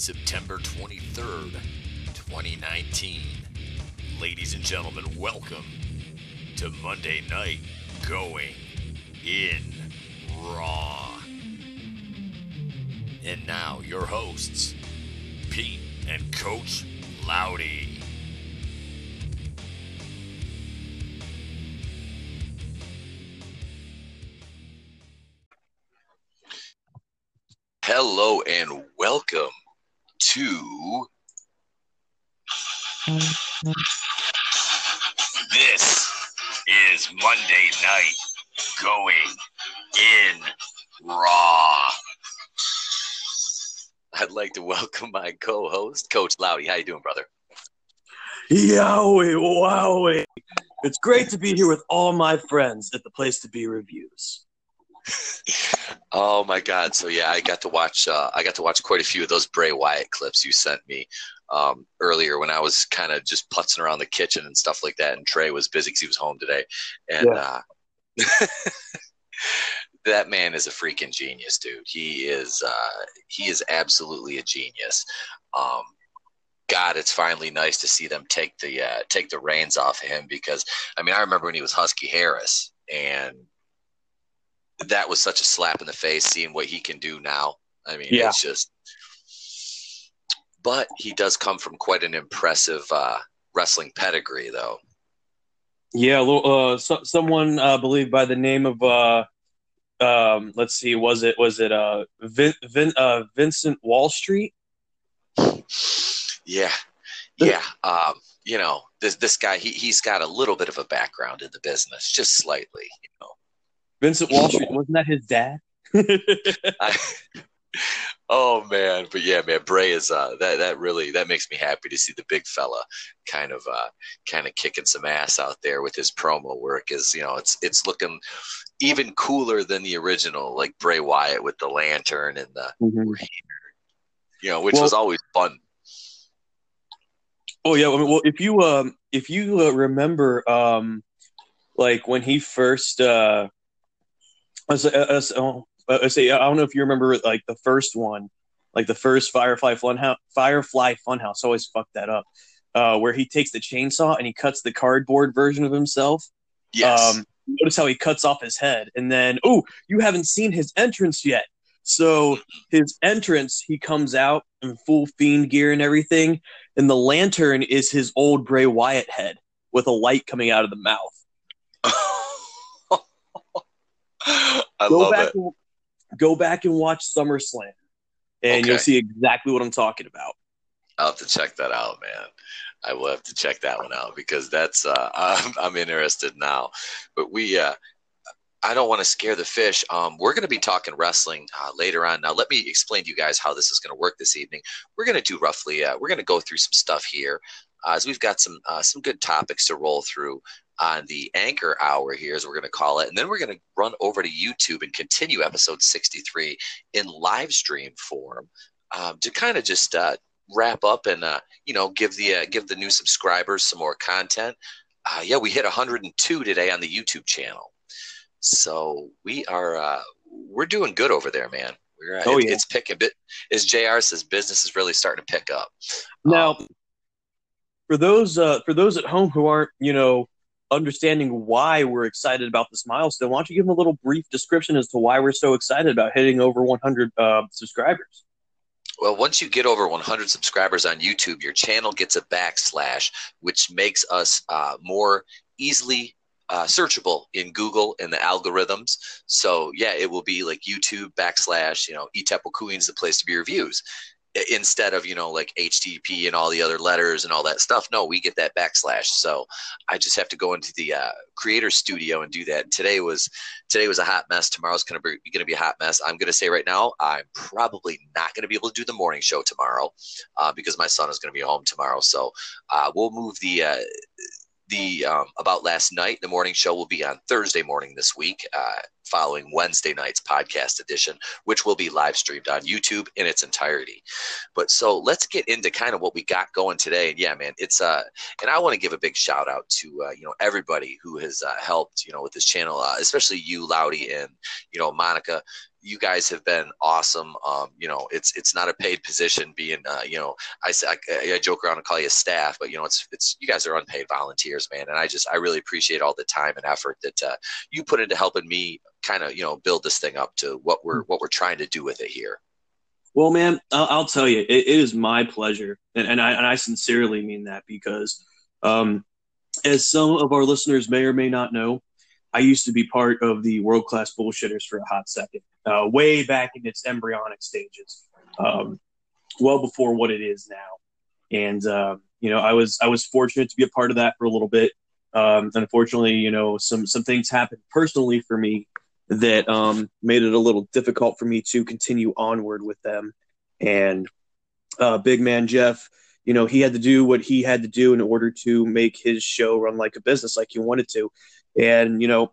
September 23rd, 2019. Ladies and gentlemen, welcome to Monday Night Going in Raw. And now, your hosts, Pete and Coach Loudy. Hello and welcome to this is Monday night going in raw. I'd like to welcome my co-host, Coach Loudy. How you doing, brother? Yowie, wowie. It's great to be here with all my friends at the Place to Be Reviews. Oh my God! So yeah, I got to watch. Uh, I got to watch quite a few of those Bray Wyatt clips you sent me um, earlier when I was kind of just putzing around the kitchen and stuff like that. And Trey was busy because he was home today, and Yeah. uh, that man is a freaking genius, dude. He is. Uh, he is absolutely a genius. Um, God, it's finally nice to see them take the uh, take the reins off of him because I mean I remember when he was Husky Harris and that was such a slap in the face seeing what he can do now. I mean, Yeah. it's just. But he does come from quite an impressive uh, wrestling pedigree, though. Yeah, uh, so, someone uh, believed by the name of uh, um, let's see, was it was it uh, Vin, Vin, uh, Vincent Wall Street? Yeah, yeah. Um, you know, this this guy he he's got a little bit of a background in the business, just slightly. You know, Vincent Wall Street wasn't that his dad? I, oh man, but yeah, man, Bray is uh, that that really that makes me happy to see the big fella kind of uh, kind of kicking some ass out there with his promo work. Is you know, it's it's looking even cooler than the original, like Bray Wyatt with the lantern and the you know, which Well- was always fun. Oh yeah, I mean, well if you um if you uh, remember um like when he first uh I was, I say I don't know if you remember like the first one, like the first Firefly Funhouse Firefly Funhouse. Always fucked that up. Uh, where he takes the chainsaw and he cuts the cardboard version of himself. Yes. Um, notice how he cuts off his head, and then oh, you haven't seen his entrance yet. So his entrance, he comes out in full fiend gear and everything, and the lantern is his old Bray Wyatt head with a light coming out of the mouth. I Go back it. and go back and watch SummerSlam, and you'll see exactly what I'm talking about. I'll have to check that out, man. I will have to check that one out because that's uh, I'm, I'm interested now. But we, uh, I don't want to scare the fish. Um, we're going to be talking wrestling uh, later on. Now, let me explain to you guys how this is going to work this evening. We're going to do roughly. Uh, we're going to go through some stuff here, uh, as we've got some uh, some good topics to roll through on the anchor hour here, as we're going to call it, and then we're going to run over to YouTube and continue episode 63 in live stream form um, to kind of just uh, wrap up and uh, you know give the uh, give the new subscribers some more content. Uh, yeah, we hit 102 today on the YouTube channel, so we are uh, we're doing good over there, man. We're uh, Oh, it- yeah. it's picking. Bit as Jr. says, business is really starting to pick up. Now, Um, for those uh, for those at home who aren't, you know, understanding why we're excited about this milestone, why don't you give them a little brief description as to why we're so excited about hitting over 100 uh, subscribers? Well, once you get over 100 subscribers on YouTube, your channel gets a backslash, which makes us uh, more easily uh, searchable in Google and the algorithms. So, yeah, it will be like YouTube backslash, you know, Etepo Queen's the place to be reviews. Instead of, you know, like HTTP and all the other letters and all that stuff. No, we get that backslash. So I just have to go into the uh, creator studio and do that. Today was today was a hot mess. Tomorrow's to be to be a hot mess. I'm to say right now, I'm probably not to be able to do the morning show tomorrow uh, because my son is to be home tomorrow. So uh, we'll move the uh, the um, about last night. The morning show will be on Thursday morning this week, uh, following Wednesday night's podcast edition, which will be live streamed on YouTube in its entirety. But so let's get into kind of what we got going today. And yeah, man, it's uh, and I want to give a big shout out to uh, you know everybody who has uh, helped you know with this channel, uh, especially you, Loudy, and you know Monica. You guys have been awesome. Um, you know, it's it's not a paid position. Being, uh, you know, I, I, I joke around and call you staff, but you know, it's it's you guys are unpaid volunteers, man. And I just I really appreciate all the time and effort that uh, you put into helping me kind of you know build this thing up to what we're what we're trying to do with it here. Well, man, I'll, I'll tell you, it, it is my pleasure, and, and I and I sincerely mean that because, um, as some of our listeners may or may not know, I used to be part of the world class bullshitters for a hot second, uh, way back in its embryonic stages, um, well before what it is now. And uh, you know, I was I was fortunate to be a part of that for a little bit. Um, unfortunately, you know, some some things happened personally for me that um, made it a little difficult for me to continue onward with them. And uh, big man Jeff, you know, he had to do what he had to do in order to make his show run like a business, like he wanted to. And, you know,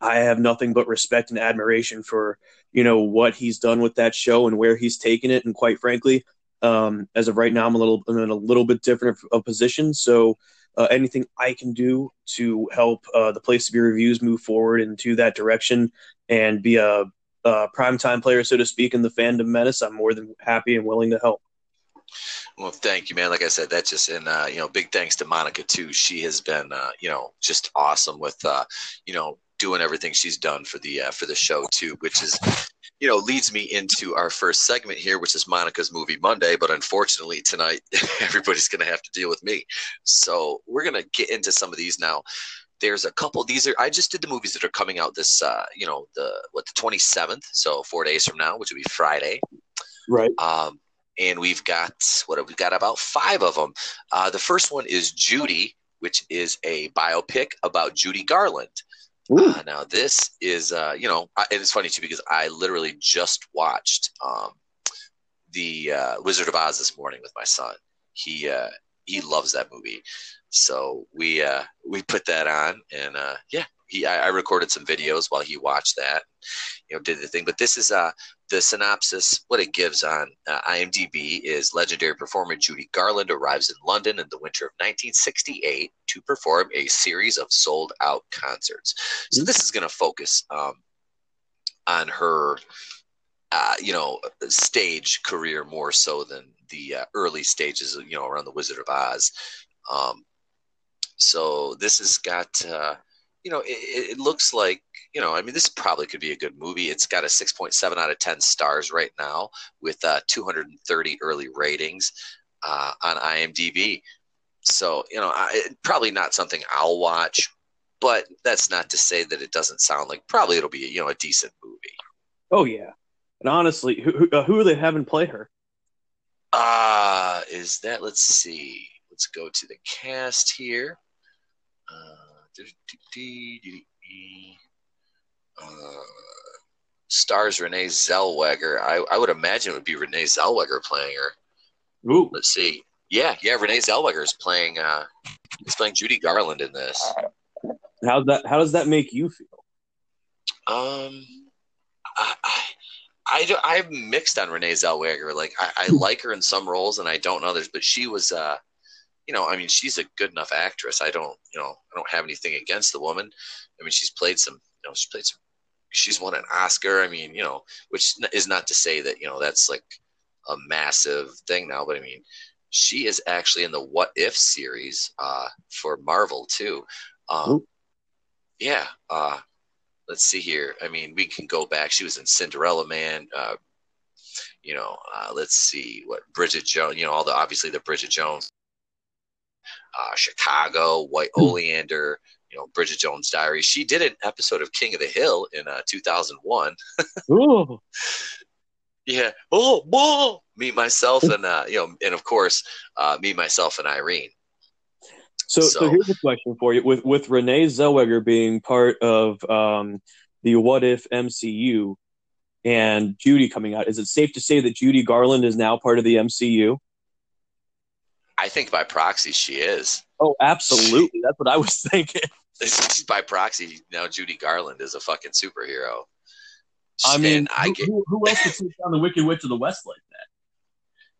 I have nothing but respect and admiration for, you know, what he's done with that show and where he's taken it. And quite frankly, um, as of right now, I'm a little I'm in a little bit different of, of position. So uh, anything I can do to help uh, the place to be reviews move forward into that direction and be a, a primetime player, so to speak, in the fandom menace, I'm more than happy and willing to help. Well, thank you, man. Like I said, that's just and uh, you know, big thanks to Monica too. She has been uh, you know just awesome with uh, you know doing everything she's done for the uh, for the show too, which is you know leads me into our first segment here, which is Monica's movie Monday. But unfortunately tonight, everybody's going to have to deal with me. So we're going to get into some of these now. There's a couple. These are I just did the movies that are coming out this uh, you know the what the 27th, so four days from now, which would be Friday. Right. Um, and we've got what we've we got about five of them. Uh, the first one is Judy, which is a biopic about Judy Garland. Uh, now this is uh, you know, I, and it's funny too because I literally just watched um, the uh, Wizard of Oz this morning with my son. He uh, he loves that movie, so we uh, we put that on, and uh, yeah, he I, I, recorded some videos while he watched that, you know, did the thing. But this is uh the synopsis. What it gives on uh, IMDb is legendary performer Judy Garland arrives in London in the winter of 1968 to perform a series of sold out concerts. So this is going to focus um, on her. Uh, you know, stage career more so than the uh, early stages, you know, around the Wizard of Oz. Um, so this has got uh, you know, it, it, looks like, you know, I mean, this probably could be a good movie. It's got a 6.7 out of 10 stars right now with uh, 230 early ratings uh, on IMDb. So, you know, I, probably not something I'll watch, but that's not to say that it doesn't sound like probably it'll be, you know, a decent movie. Oh, yeah. And honestly, who, who, uh, who are they having play her? Uh, is that, let's see, let's go to the cast here. Uh, uh, stars Renee Zellweger. I, I would imagine it would be Renee Zellweger playing her. Ooh. Let's see. Yeah, yeah. Renee Zellweger is playing. Uh, is playing Judy Garland in this. How that? How does that make you feel? Um, I, I, I I'm mixed on Renee Zellweger. Like I, I like her in some roles and I don't in others. But she was uh you know, I mean, she's a good enough actress. I don't, you know, I don't have anything against the woman. I mean, she's played some, you know, she's played some, she's won an Oscar. I mean, you know, which is not to say that, you know, that's like a massive thing now, but I mean, she is actually in the What If series uh, for Marvel too. Um, yeah. Uh, let's see here. I mean, we can go back. She was in Cinderella Man. Uh, you know, uh, let's see what Bridget Jones. You know, all the obviously the Bridget Jones uh, Chicago, White. Oleander, you know, Bridget Jones' Diary. She did an episode of King of the Hill in uh, 2001. Ooh. yeah. Oh, whoa. Me, myself, and, uh, you know, and of course, uh, me, myself, and Irene. So, so, so, here's a question for you: with with Renee Zellweger being part of um, the What If MCU and Judy coming out, is it safe to say that Judy Garland is now part of the MCU? I think by proxy she is. Oh, absolutely. That's what I was thinking. by proxy, now Judy Garland is a fucking superhero. I mean, I who, get, who, else could take down the Wicked Witch of the West like that?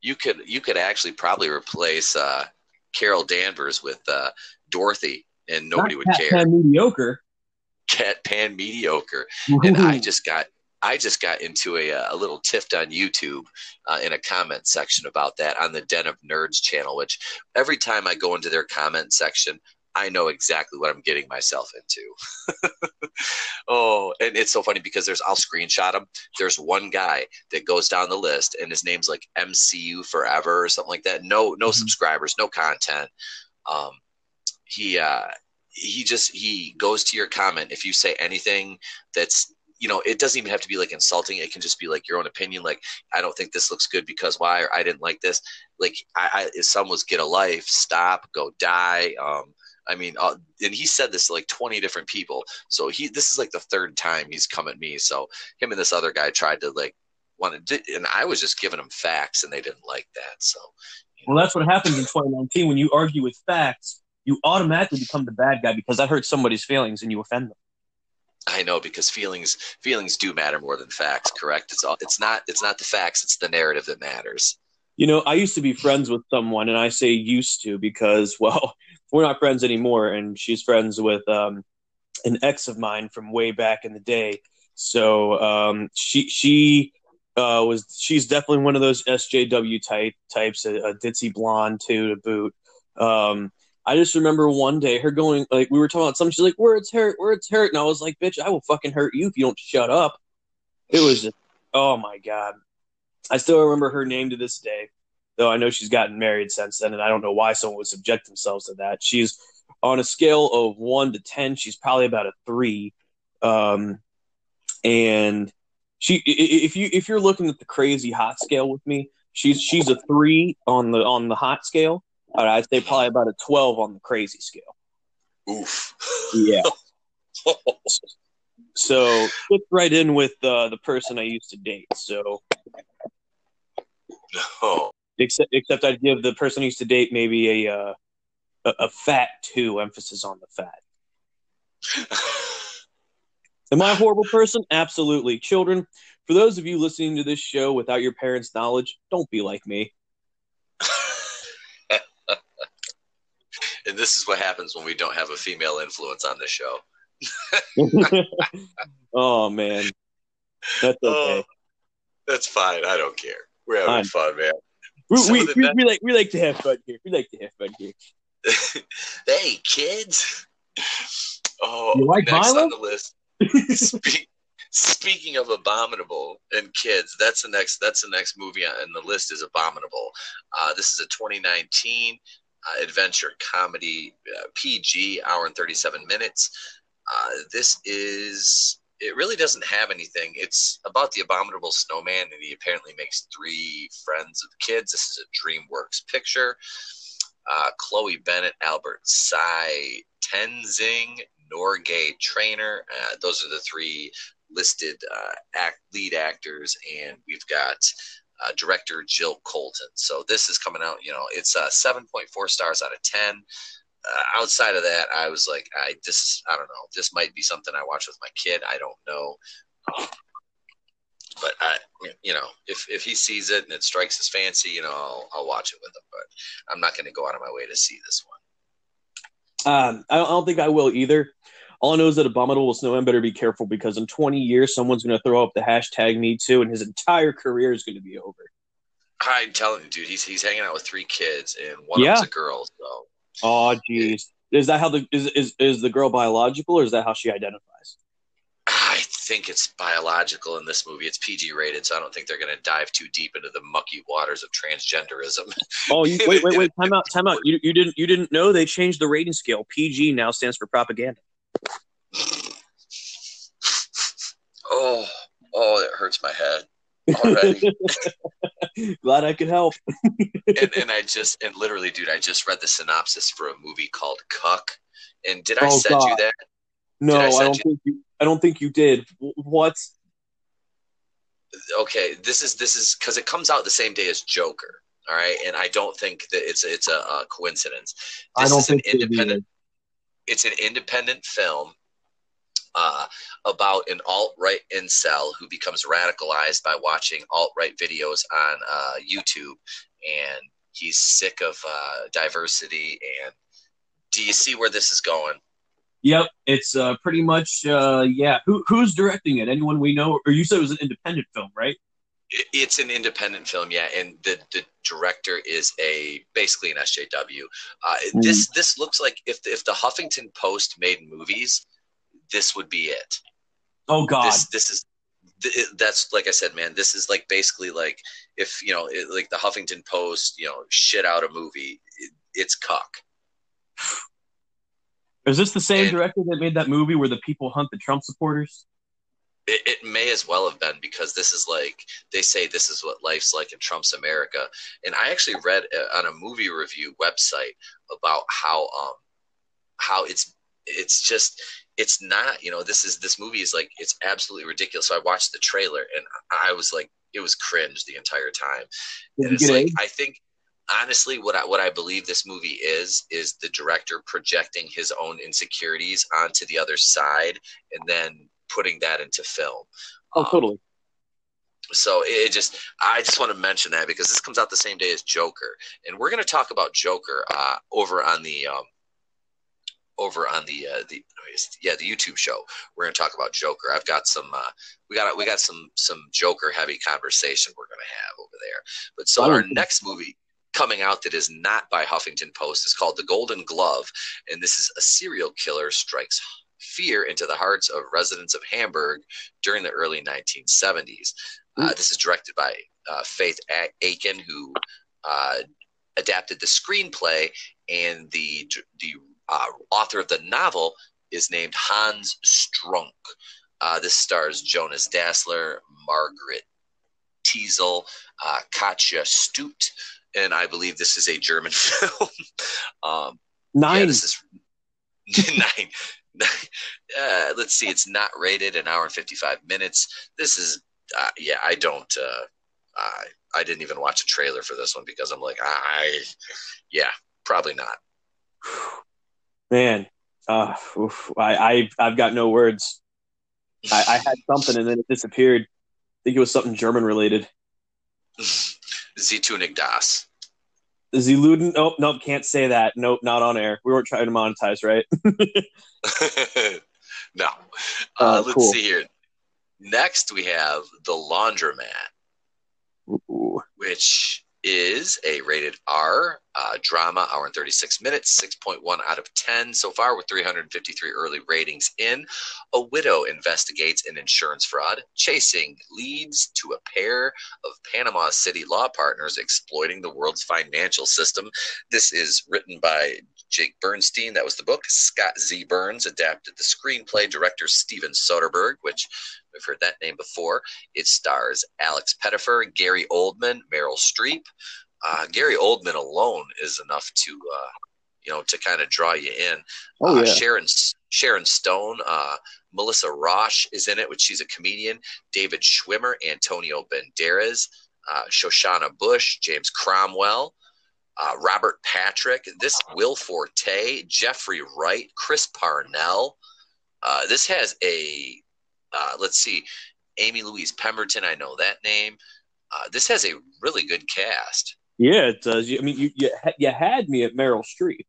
You could you could actually probably replace uh, Carol Danvers with uh, Dorothy, and nobody Not would care. Pan mediocre. Cat pan mediocre, and I just got I just got into a, a little tiff on YouTube uh, in a comment section about that on the Den of Nerds channel, which every time I go into their comment section, I know exactly what I'm getting myself into. oh, and it's so funny because there's I'll screenshot them. There's one guy that goes down the list and his name's like MCU Forever or something like that. No, no mm-hmm. subscribers, no content. Um, he uh, he just he goes to your comment if you say anything that's you know it doesn't even have to be like insulting it can just be like your own opinion like i don't think this looks good because why or i didn't like this like i, I if some was get a life stop go die um I mean, uh, and he said this to like 20 different people. So he, this is like the third time he's come at me. So him and this other guy tried to like want to, and I was just giving them facts and they didn't like that. So, well, know. that's what happens in 2019 when you argue with facts. You automatically become the bad guy because that hurts somebody's feelings and you offend them. I know because feelings feelings do matter more than facts. Correct? It's all. It's not. It's not the facts. It's the narrative that matters. You know, I used to be friends with someone, and I say used to because, well, we're not friends anymore, and she's friends with um, an ex of mine from way back in the day. So um, she she uh, was she's definitely one of those SJW type types, a, a ditzy blonde too to boot. Um, I just remember one day her going like we were talking about something. She's like, "Where it's hurt, where it's hurt," and I was like, "Bitch, I will fucking hurt you if you don't shut up." It was just, oh my god. I still remember her name to this day though I know she's gotten married since then, and I don't know why someone would subject themselves to that. She's on a scale of one to ten, she's probably about a three, um, and she if you if you're looking at the crazy hot scale with me, she's she's a three on the on the hot scale. I'd say probably about a twelve on the crazy scale. Oof. Yeah. so fit right in with uh, the person I used to date. So. Oh. Except, except I'd give the person I used to date maybe a uh, a, a fat two, emphasis on the fat. Am I a horrible person? Absolutely. Children, for those of you listening to this show without your parents' knowledge, don't be like me. And this is what happens when we don't have a female influence on this show. oh man, that's okay. Oh, that's fine. I don't care. We're having fine. fun, man. We, we, we, we, like we like to have fun here. We like to have fun here. hey, kids. Oh, you like next violence? on the list. Speak, speaking of abominable and kids, that's the next. That's the next movie on the list. Is Abominable. Uh, this is a 2019 uh, adventure comedy, uh, PG, hour and 37 minutes. Uh, this is it really doesn't have anything. It's about the abominable snowman, and he apparently makes three friends of kids. This is a DreamWorks picture. Uh, Chloe Bennet, Albert Tsai, Tenzing, Norgay Trainor. Uh, those are the three listed uh, act, lead actors, and we've got uh, director Jill Culton. So this is coming out. You know, it's uh, 7.4 stars out of 10 uh, outside of that, I was like, I just, I don't know. This might be something I watch with my kid. I don't know. Um, but I, you know, if if he sees it and it strikes his fancy, you know, I'll, I'll watch it with him. But I'm not going to go out of my way to see this one. Um, I don't think I will either. All I know is that Abominable Snowman better be careful because in 20 years, someone's going to throw up the hashtag Me Too, and his entire career is going to be over. I'm telling you, dude, he's he's hanging out with three kids, and one yeah. of them's a girl. So Oh, jeez. Is that how the is, is is the girl biological, or is that how she identifies? I think it's biological in this movie. It's PG rated, so I don't think they're going to dive too deep into the mucky waters of transgenderism. Oh, you, wait, wait, wait! Time out, time out. You, you didn't you didn't know they changed the rating scale. PG now stands for propaganda. Oh, oh, it hurts my head already. Glad I could help. and, and I just and literally, dude, I just read the synopsis for a movie called Cuck. And did I oh, send God. you that? No, I, I, don't you? think you. I don't think you did. What? Okay, this is this is because it comes out the same day as Joker. All right, and I don't think that it's it's a, a coincidence. This I don't is think an independent. It's an independent film uh, about an alt right incel who becomes radicalized by watching alt right videos on uh, YouTube, and he's sick of uh, diversity. And do you see where this is going? Yep, it's uh, pretty much uh, yeah. Who who's directing it? Anyone we know? Or you said it was an independent film, right? It's an independent film, yeah, and the the director is a basically an SJW. Uh, mm. This this looks like if if the Huffington Post made movies, this would be it. Oh God, this this is that's like I said, man. This is like basically like if you know, it, like the Huffington Post, you know, shit out a movie. It, it's cock. Is this the same and, director that made that movie where the people hunt the Trump supporters? It, it, may as well have been because this is like they say this is what life's like in Trump's America. And I actually read uh, on a movie review website about how um how it's it's just it's not you know this is this movie is like it's absolutely ridiculous. So I watched the trailer and I was like it was cringe the entire time. and it's like I think honestly what I what I believe this movie is is the director projecting his own insecurities onto the other side and then putting that into film. Oh, um, totally. So it just, I just want to mention that because this comes out the same day as Joker, and we're going to talk about Joker uh, over on the um, over on the uh, the yeah the YouTube show. We're going to talk about Joker. I've got some uh, we got we got some some Joker heavy conversation we're going to have over there. But so oh. our next movie coming out that is not by Huffington Post is called The Golden Glove, and this is a serial killer strikes fear into the hearts of residents of Hamburg during the early 1970s. Uh, this is directed by uh, Fatih Akin, who uh, adapted the screenplay, and the the uh, author of the novel is named Hans Strunk. Uh, this stars Jonas Dassler, Margaret Tiesel, uh, Katja Studt, and I believe this is a German film. um, nine. Yeah, nine. uh, let's see, it's not rated an hour and 55 minutes. This is, uh, yeah, I don't, uh, I, I didn't even watch a trailer for this one because I'm like, I, yeah, probably not. Man, uh, oof, I, I, I've got no words. I, I had something and then it disappeared. I think it was something German related. Zitunig das. Nope, nope, can't say that. Nope, not on air. We weren't trying to monetize, right? no. Uh, uh, let's cool. see here. Next, we have The Laundromat, Ooh. which is a rated R uh, drama, hour and 36 minutes, 6.1 out of 10 so far, with 353 early ratings in. A widow investigates an insurance fraud, chasing leads to a pair of Panama City law partners exploiting the world's financial system. This is written by Jake Bernstein. That was the book. Scott Z. Burns adapted the screenplay. Director Steven Soderbergh, which we've heard that name before. It stars Alex Pettyfer, Gary Oldman, Meryl Streep. Uh, Gary Oldman alone is enough to, uh, you know, to kind of draw you in. Oh, uh, yeah. Sharon Sharon Stone, uh, Melissa Rauch is in it, which she's a comedian. David Schwimmer, Antonio Banderas, uh, Shoshana Bush, James Cromwell uh, Robert Patrick, this Will Forte, Jeffrey Wright, Chris Parnell. Uh, this has a, uh, let's see, Amy Louise Pemberton. I know that name. Uh, this has a really good cast. Yeah, it does. I mean, you you, you had me at Meryl Streep.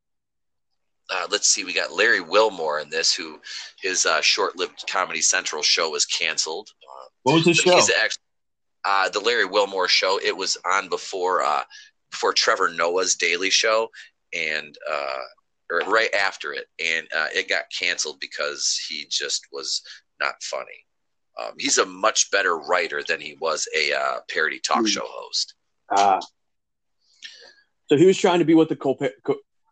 Uh, let's see, we got Larry Wilmore in this, who his uh, short-lived Comedy Central show was canceled. what was his show? Actually, the Larry Wilmore show. It was on before before Trevor Noah's Daily Show, and uh, or right after it, and uh, it got canceled because he just was not funny. Um, he's a much better writer than he was a uh, parody talk hmm. show host. Ah. So he was trying to be what the Colbert.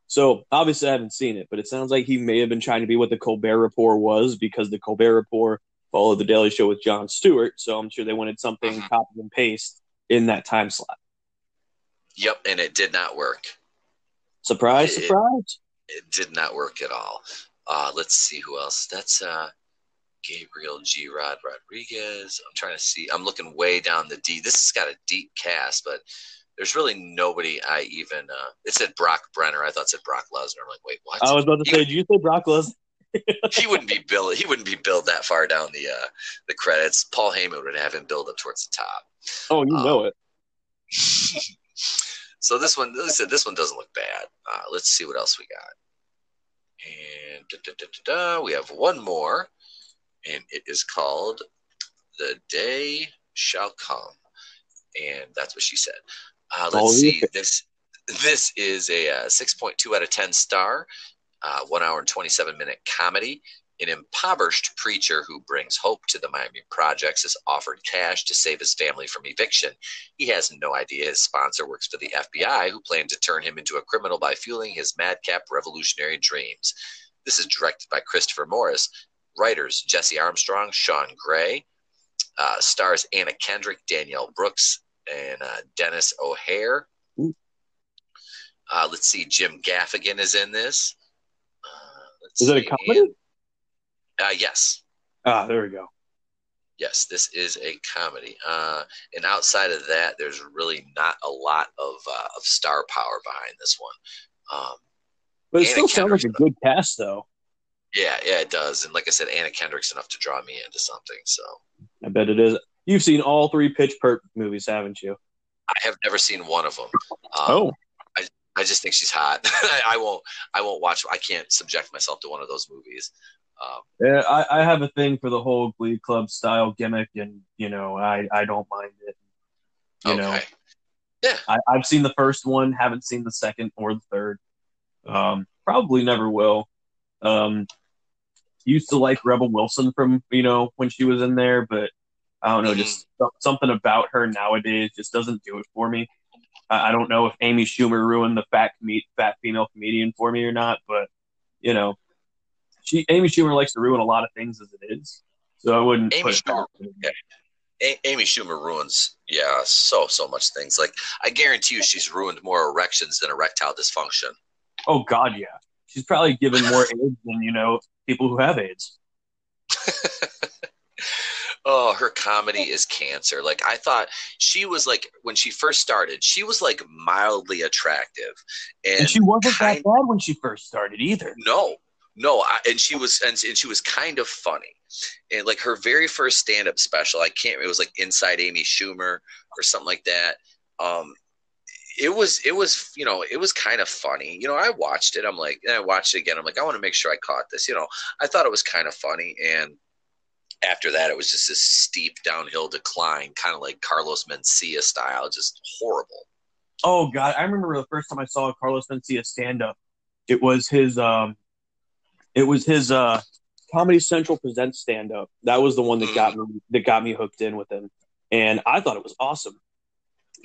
So obviously I haven't seen it, but it sounds like he may have been trying to be what the Colbert Report was because the Colbert Report followed the Daily Show with Jon Stewart. So I'm sure they wanted something mm-hmm. copy and paste in that time slot. Yep, and it did not work. Surprise, it, surprise. It, did not work at all. Uh, let's see who else. That's uh, Gabriel G. Rod Rodriguez. I'm trying to see. I'm looking way down the D. This has got a deep cast, but there's really nobody I even. Uh, it said Brock Brenner. I thought it said Brock Lesnar. I'm like, wait, what? I was about to he, say, did you say Brock Lesnar? he wouldn't be billed. He wouldn't be billed that far down the uh, the credits. Paul Heyman would have him billed up towards the top. Oh, you um, know it. So this one, like I said, this one doesn't look bad. Uh, let's see what else we got. And da, da, da, da, da, we have one more, and it is called "The Day Shall Come," and that's what she said. Uh, let's Oh, see. yeah. This this is a, uh 6.2 out of 10 star, uh, one hour and 27 minute comedy. An impoverished preacher who brings hope to the Miami projects is offered cash to save his family from eviction. He has no idea his sponsor works for the FBI, who plan to turn him into a criminal by fueling his madcap revolutionary dreams. This is directed by Christopher Morris. Writers Jesse Armstrong, Sean Gray. Uh, stars Anna Kendrick, Danielle Brooks, and uh, Denis O'Hare. Uh, let's see, Jim Gaffigan is in this. Uh, Is it a comedy? and- uh, yes. Ah, there we go. Yes, this is a comedy. Uh, and outside of that, there's really not a lot of uh, of star power behind this one. Um, But it Anna still sounds like a good cast, though. yeah, yeah, it does. And like I said, Anna Kendrick's enough to draw me into something. So I bet it is. You've seen all three Pitch Perfect movies, haven't you? I have never seen one of them. Um, oh, I just think she's hot. I, I won't. I won't watch. I can't subject myself to one of those movies. Um, yeah. I, I have a thing for the whole Glee Club style gimmick, and you know, I I don't mind it. You know, okay. I, I've seen the first one, haven't seen the second or the third. Um, probably never will. Um, used to like Rebel Wilson from you know when she was in there, but I don't know, just something about her nowadays just doesn't do it for me. I, I don't know if Amy Schumer ruined the fat com- fat female comedian for me or not, but you know, she Amy Schumer likes to ruin a lot of things as it is, so I wouldn't. Amy put Schumer- her. A- Amy Schumer ruins, yeah, so so much things. Like I guarantee you, she's ruined more erections than erectile dysfunction. Oh God, yeah, she's probably given more AIDS than you know people who have AIDS. Oh, her comedy is cancer. Like I thought she was like when she first started, she was like mildly attractive, and, And she wasn't kind- that bad when she first started either. No, no, I, and she was and, and she was kind of funny, and like her very first stand up special, I can't. It was like Inside Amy Schumer or something like that. Um, it was it was you know it was kind of funny. You know, I watched it. I'm like, and I watched it again. I'm like, I want to make sure I caught this. You know, I thought it was kind of funny, and after that, it was just this steep downhill decline, kind of like Carlos Mencia style, just horrible. Oh God, I remember the first time I saw Carlos Mencia stand up. It was his um, it was his uh, Comedy Central presents stand up. That was the one that got me that got me hooked in with him, and I thought it was awesome.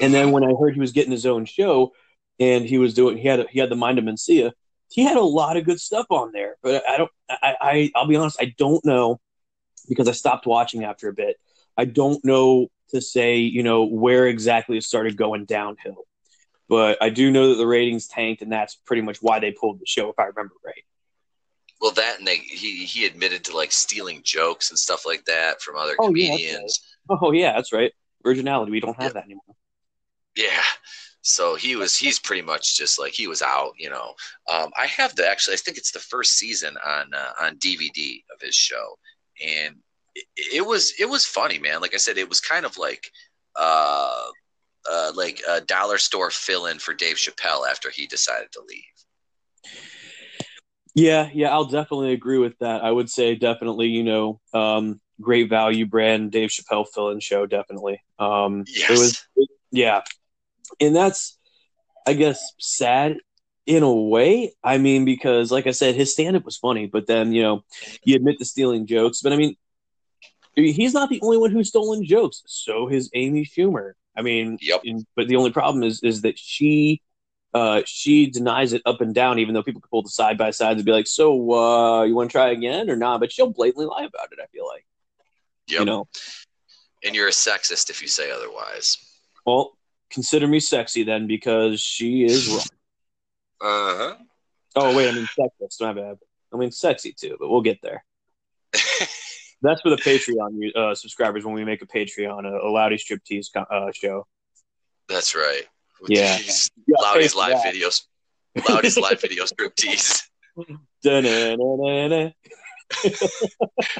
And then when I heard he was getting his own show, and he was doing he had he had the mind of Mencia, he had a lot of good stuff on there. But I don't I, I I'll be honest, I don't know because I stopped watching after a bit. I don't know to say you know where exactly it started going downhill but I do know that the ratings tanked, and that's pretty much why they pulled the show, if I remember right. Well, that and they, he he admitted to like stealing jokes and stuff like that from other Oh, yeah, that's comedians. Oh yeah, that's right. Originality. We don't have that anymore. Yeah. So he was he's pretty much just like he was out, you know. Um, I have the actually I think it's the first season on uh, on DVD of his show, and it, it was it was funny, man. Like I said, it was kind of like uh, uh, like a dollar store fill in for Dave Chappelle after he decided to leave. Yeah, yeah, I'll definitely agree with that. I would say definitely, you know, um, great value brand Dave Chappelle fill-in show. Definitely. Um, Yes. It was, yeah, and that's, I guess, sad in a way. I mean, because like I said, his stand-up was funny, but then you know, you admit to stealing jokes. But I mean, he's not the only one who's stolen jokes. So has Amy Schumer. I mean, Yep. but the only problem is is that she uh, she denies it up and down, even though people can pull the side by sides and be like, "So, uh, you want to try again or not?" But she'll blatantly lie about it. I feel like, Yep. you know, and you're a sexist if you say otherwise. well, consider me sexy then because she is wrong. Uh huh. Oh wait, I mean sexist. My bad. I mean sexy too, but we'll get there. That's for the Patreon uh, subscribers when we make a Patreon, a, a Loudy Striptease co- uh, show. That's right. With Yeah. these Yeah, Loudy's live for that. videos. Loudy's live video striptease. Da-na-na-na-na.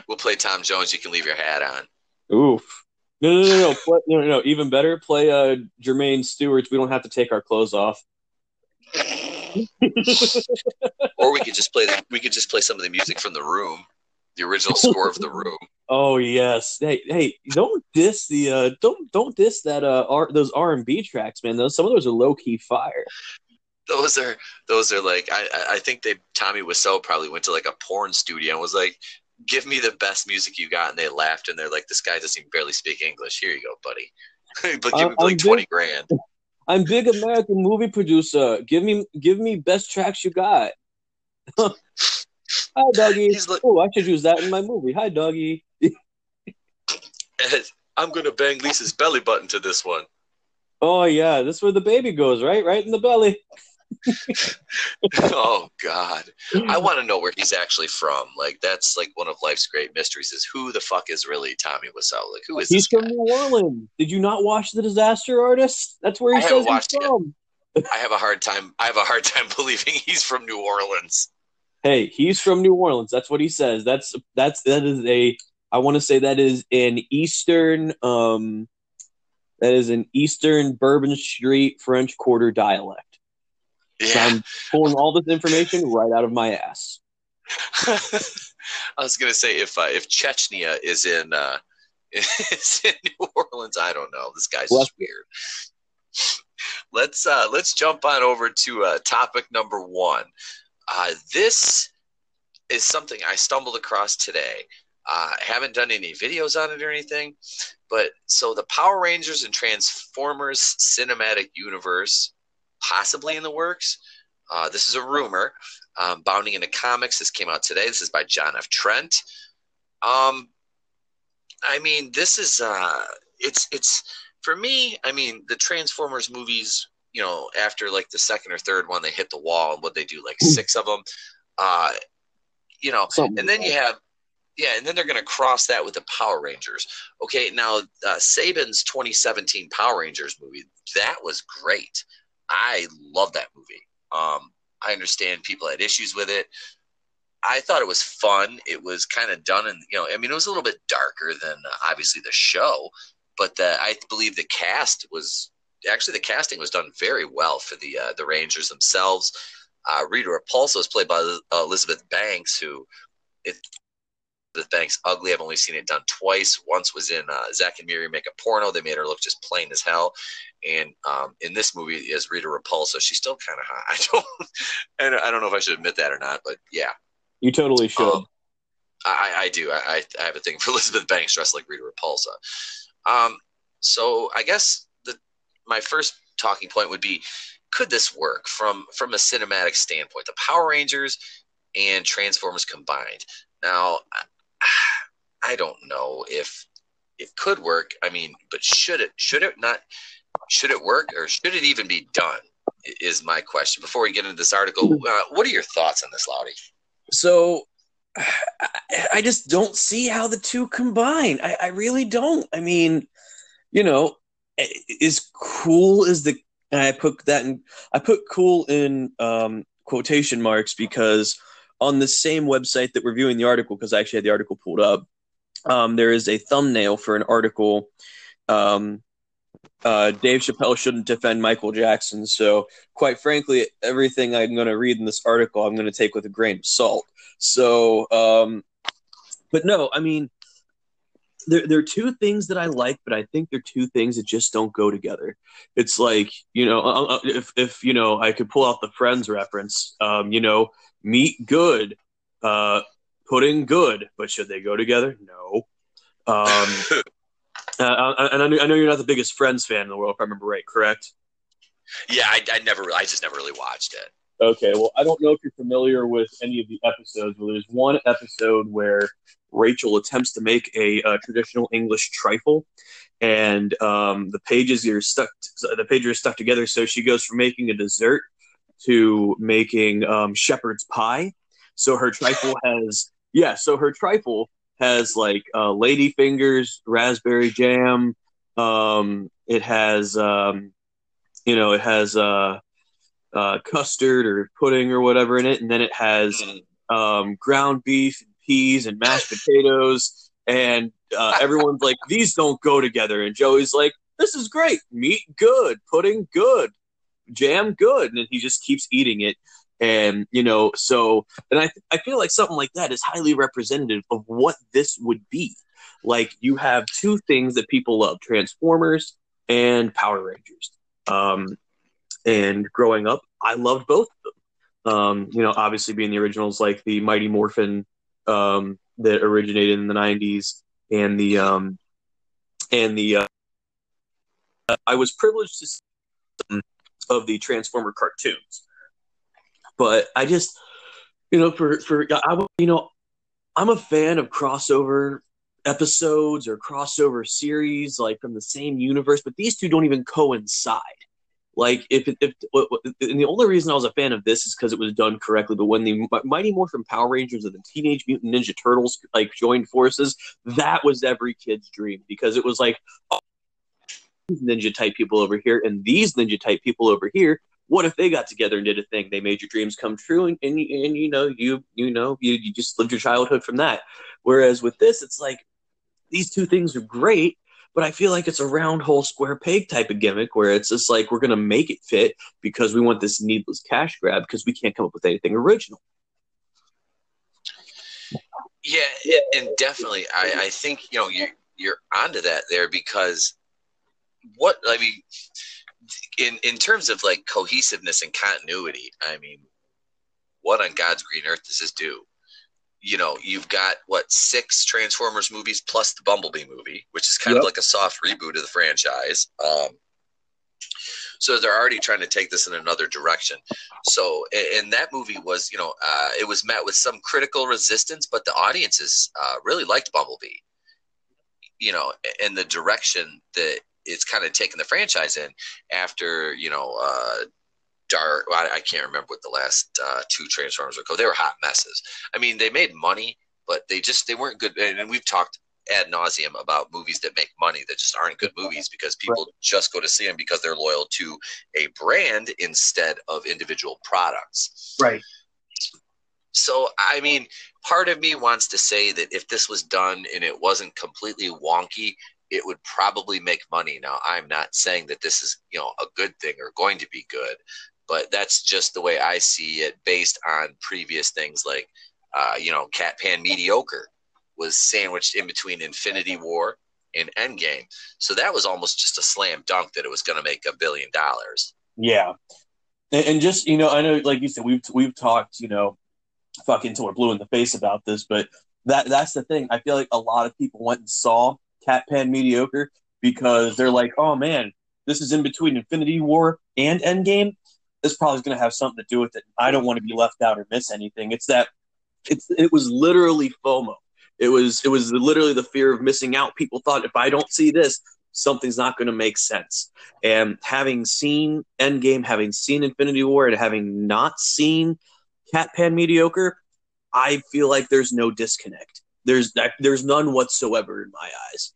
We'll play Tom Jones. You can leave your hat on. Oof. No, no, no, no. Play, no, no, no. Even better, play uh, Jermaine Stewart's. We don't have to take our clothes off. or we could just play the, we could just play some of the music from the room, the original score of the room. Oh yes. Hey, hey, don't diss the uh don't don't diss that uh R, those R and B tracks, man. Those some of those are low key fire. Those are those are like I I think they Tommy Wiseau probably went to like a porn studio and was like, "Give me the best music you got," and they laughed and they're like, "This guy doesn't even barely speak English. Here you go, buddy." but give me like twenty grand. I'm big American movie producer. Give me give me best tracks you got. Hi, doggy. Like, oh, I should use that in my movie. Hi, doggy. I'm gonna bang Lisa's belly button to this one. Oh yeah, this is where the baby goes, right? Right in the belly. oh God, I want to know where he's actually from. Like that's like one of life's great mysteries: is who the fuck is really Tommy Wiseau? Like who is he's from New Orleans? Did you not watch The Disaster Artist? That's where he I says he's from. I have a hard time. I have a hard time believing he's from New Orleans. Hey, he's from New Orleans. That's what he says. That's that's that is a. I want to say that is an Eastern. Um, that is an Eastern Bourbon Street French Quarter dialect. Yeah. So I'm pulling all this information right out of my ass. I was gonna say if uh, if Chechnya is in uh, is in New Orleans, I don't know. This guy's weird. Let's uh, let's jump on over to uh, topic number one. Uh, this is something I stumbled across today. Uh, I haven't done any videos on it or anything, but so the Power Rangers and Transformers cinematic universe possibly in the works. Uh, this is a rumor. Um, Bounding into Comics. This came out today. This is by John F. Trent. Um, I mean, this is uh, it's it's for me. I mean, the Transformers movies. You know, after like the second or third one, they hit the wall, and what they do, like hmm. six of them. Uh, you know, Something and then you have yeah, and then they're going to cross that with the Power Rangers. Okay, now uh, Saban's 2017 Power Rangers movie that was great. I love that movie. Um, I understand people had issues with it. I thought it was fun. It was kind of done, and you know, I mean, it was a little bit darker than uh, obviously the show, but the, I believe the cast was actually the casting was done very well for the uh, the Rangers themselves. Uh, Rita Repulsa was played by Elizabeth Banks, who it the Banks ugly. I've only seen it done twice. Once was in uh, Zack and Miri Make a Porno. They made her look just plain as hell. And um, in this movie is Rita Repulsa. She's still kind of hot. I don't, and I don't know if I should admit that or not, but yeah. You totally should. Um, I, I do. I, I have a thing for Elizabeth Banks dressed like Rita Repulsa. Um, so I guess the my first talking point would be, could this work from from a cinematic standpoint? The Power Rangers and Transformers combined. Now, I don't know if it could work. I mean, but should it? Should it not? Should it work, or should it even be done? Is my question. Before we get into this article, hmm. uh, what are your thoughts on this, Loudy? So, I just don't see how the two combine. I, I really don't. I mean, you know, as cool as the I put that in. I put cool in um, quotation marks because on the same website that we're viewing the article, because I actually had the article pulled up, um, there is a thumbnail for an article. Um, uh, Dave Chappelle shouldn't defend Michael Jackson. So, quite frankly, everything I'm going to read in this article, I'm going to take with a grain of salt. So, um, but no, I mean, there, there are two things that I like, but I think they're two things that just don't go together. It's like, you know, uh, uh if, if, you know, I could pull out the Friends reference, um, you know, meet good, uh, pudding good, but should they go together? No. Um, uh, and I know, I know, you're not the biggest Friends fan in the world, if I remember right, correct? Yeah, I, I never, I just never really watched it. Okay, well, I don't know if you're familiar with any of the episodes, but there's one episode where Rachel attempts to make a, a traditional English trifle, and um, the pages are stuck. The pages are stuck together, so she goes from making a dessert to making um, shepherd's pie. So her trifle has yeah. So her trifle has like uh, lady fingers, raspberry jam. Um, it has um, you know it has uh, uh, custard or pudding or whatever in it, and then it has um, ground beef, and peas, and mashed potatoes. And uh, everyone's like, these don't go together. And Joey's like, this is great. Meat good, pudding good, jam, good, and then he just keeps eating it. And you know, so and I I feel like something like that is highly representative of what this would be. Like you have two things that people love: Transformers and Power Rangers. Um, and growing up, I loved both of them. Um, you know, obviously being the originals like the Mighty Morphin um, that originated in the '90s, and the um, and the uh, I was privileged to see some of the Transformer cartoons, but I just you know for for I you know I'm a fan of crossover episodes or crossover series like from the same universe, but these two don't even coincide. Like if if and the only reason I was a fan of this is because it was done correctly. But when the Mighty Morphin Power Rangers and the Teenage Mutant Ninja Turtles like joined forces, that was every kid's dream because it was like oh, ninja type people over here and these ninja type people over here. What if they got together and did a thing? They made your dreams come true, and and, and you know you you know you you just lived your childhood from that. Whereas with this, it's like these two things are great, but I feel like it's a round hole square peg type of gimmick where it's just like we're to make it fit because we want this needless cash grab because we can't come up with anything original. Yeah, and definitely, I, I think you know you're you're onto that there because what I mean, in in terms of like cohesiveness and continuity, I mean, what on God's green earth does this do? you know, you've got what six Transformers movies plus the Bumblebee movie, which is kind yep. of like a soft reboot of the franchise. Um, so they're already trying to take this in another direction. So, and that movie was, you know, uh, it was met with some critical resistance, but the audiences uh, really liked Bumblebee. You know, and the direction that it's kind of taken the franchise in after, you know, uh, dark. I, I can't remember what the last uh, two Transformers were called. They were hot messes. I mean, they made money, but they just they weren't good. And we've talked ad nauseum about movies that make money that just aren't good movies because people right. just go to see them because they're loyal to a brand instead of individual products. Right. So, I mean, part of me wants to say that if this was done and it wasn't completely wonky, it would probably make money. Now, I'm not saying that this is, you know, a good thing or going to be good, but that's just the way I see it based on previous things like, uh, you know, Cat Pan Mediocre was sandwiched in between Infinity War and Endgame. So that was almost just a slam dunk that it was going to make a billion dollars. Yeah. And, and, just, you know, I know, like you said, we've, we've talked, you know, fucking until we're blue in the face about this, but that, that's the thing. I feel like a lot of people went and saw Cat Pan Mediocre because they're like, oh man, this is in between Infinity War and Endgame this probably is going to have something to do with it. I don't want to be left out or miss anything. It's that it's it was literally FOMO. It was it was literally the fear of missing out. People thought if I don't see this, something's not going to make sense. And having seen Endgame, having seen Infinity War, and having not seen Cat Pan Mediocre, I feel like there's no disconnect. There's there's none whatsoever in my eyes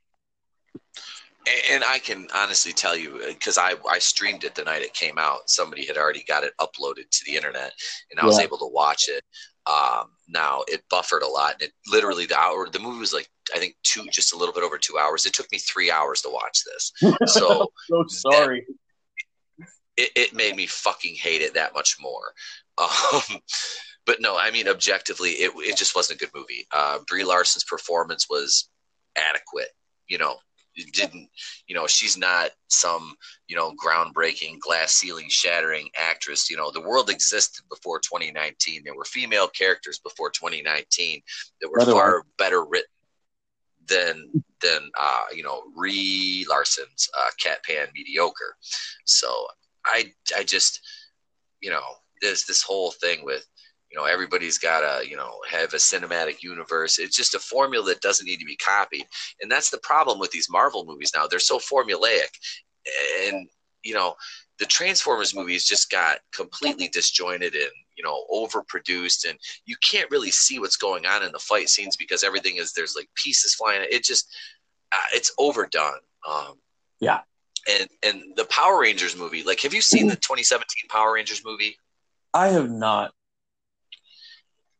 and I can honestly tell you because I, I streamed it the night it came out. Somebody had already got it uploaded to the internet, and I was able to watch it. Um, now it buffered a lot, and it literally the hour the movie was like I think two, just a little bit over two hours. It took me three hours to watch this. So, so sorry. it, it made me fucking hate it that much more. Um, but no, I mean objectively, it it just wasn't a good movie. Uh, Brie Larson's performance was adequate. You know, it didn't you know she's not some you know groundbreaking glass ceiling shattering actress you know the world existed before 2019 there were female characters before 2019 that were far better written than than uh, you know Brie Larson's uh, Cat Pan mediocre. So I I just you know there's this whole thing with you know everybody's got to you know have a cinematic universe. It's just a formula that doesn't need to be copied. And that's the problem with these marvel movies now. They're so formulaic. And you know the transformers movies just got completely disjointed and you know overproduced. And you can't really see what's going on in the fight scenes because everything is there's like pieces flying. It just uh, it's overdone. Um yeah. and and the power rangers movie like have you seen the 2017 power rangers movie? I have not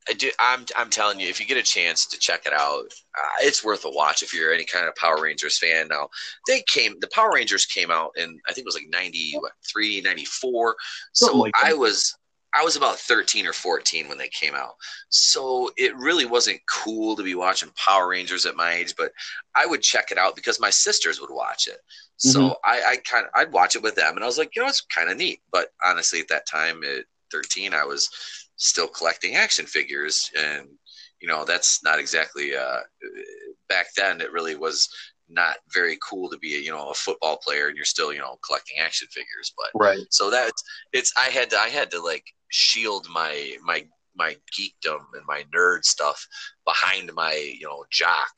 I do, I'm I'm telling you, if you get a chance to check it out, uh, it's worth a watch. If you're any kind of Power Rangers fan, now they came, the Power Rangers came out in I think it was like 93, 94. So like I was I was about 13 or 14 when they came out. So it really wasn't cool to be watching Power Rangers at my age, but I would check it out because my sisters would watch it. So Mhm. I, I kind of I'd watch it with them, and I was like, you know, it's kind of neat. But honestly, at that time, at 13, I was still collecting action figures, and you know, that's not exactly. Uh, back then, it really was not very cool to be a you know a football player, and you're still you know collecting action figures. But Right. so that it's I had to I had to like shield my my my geekdom and my nerd stuff behind my you know jock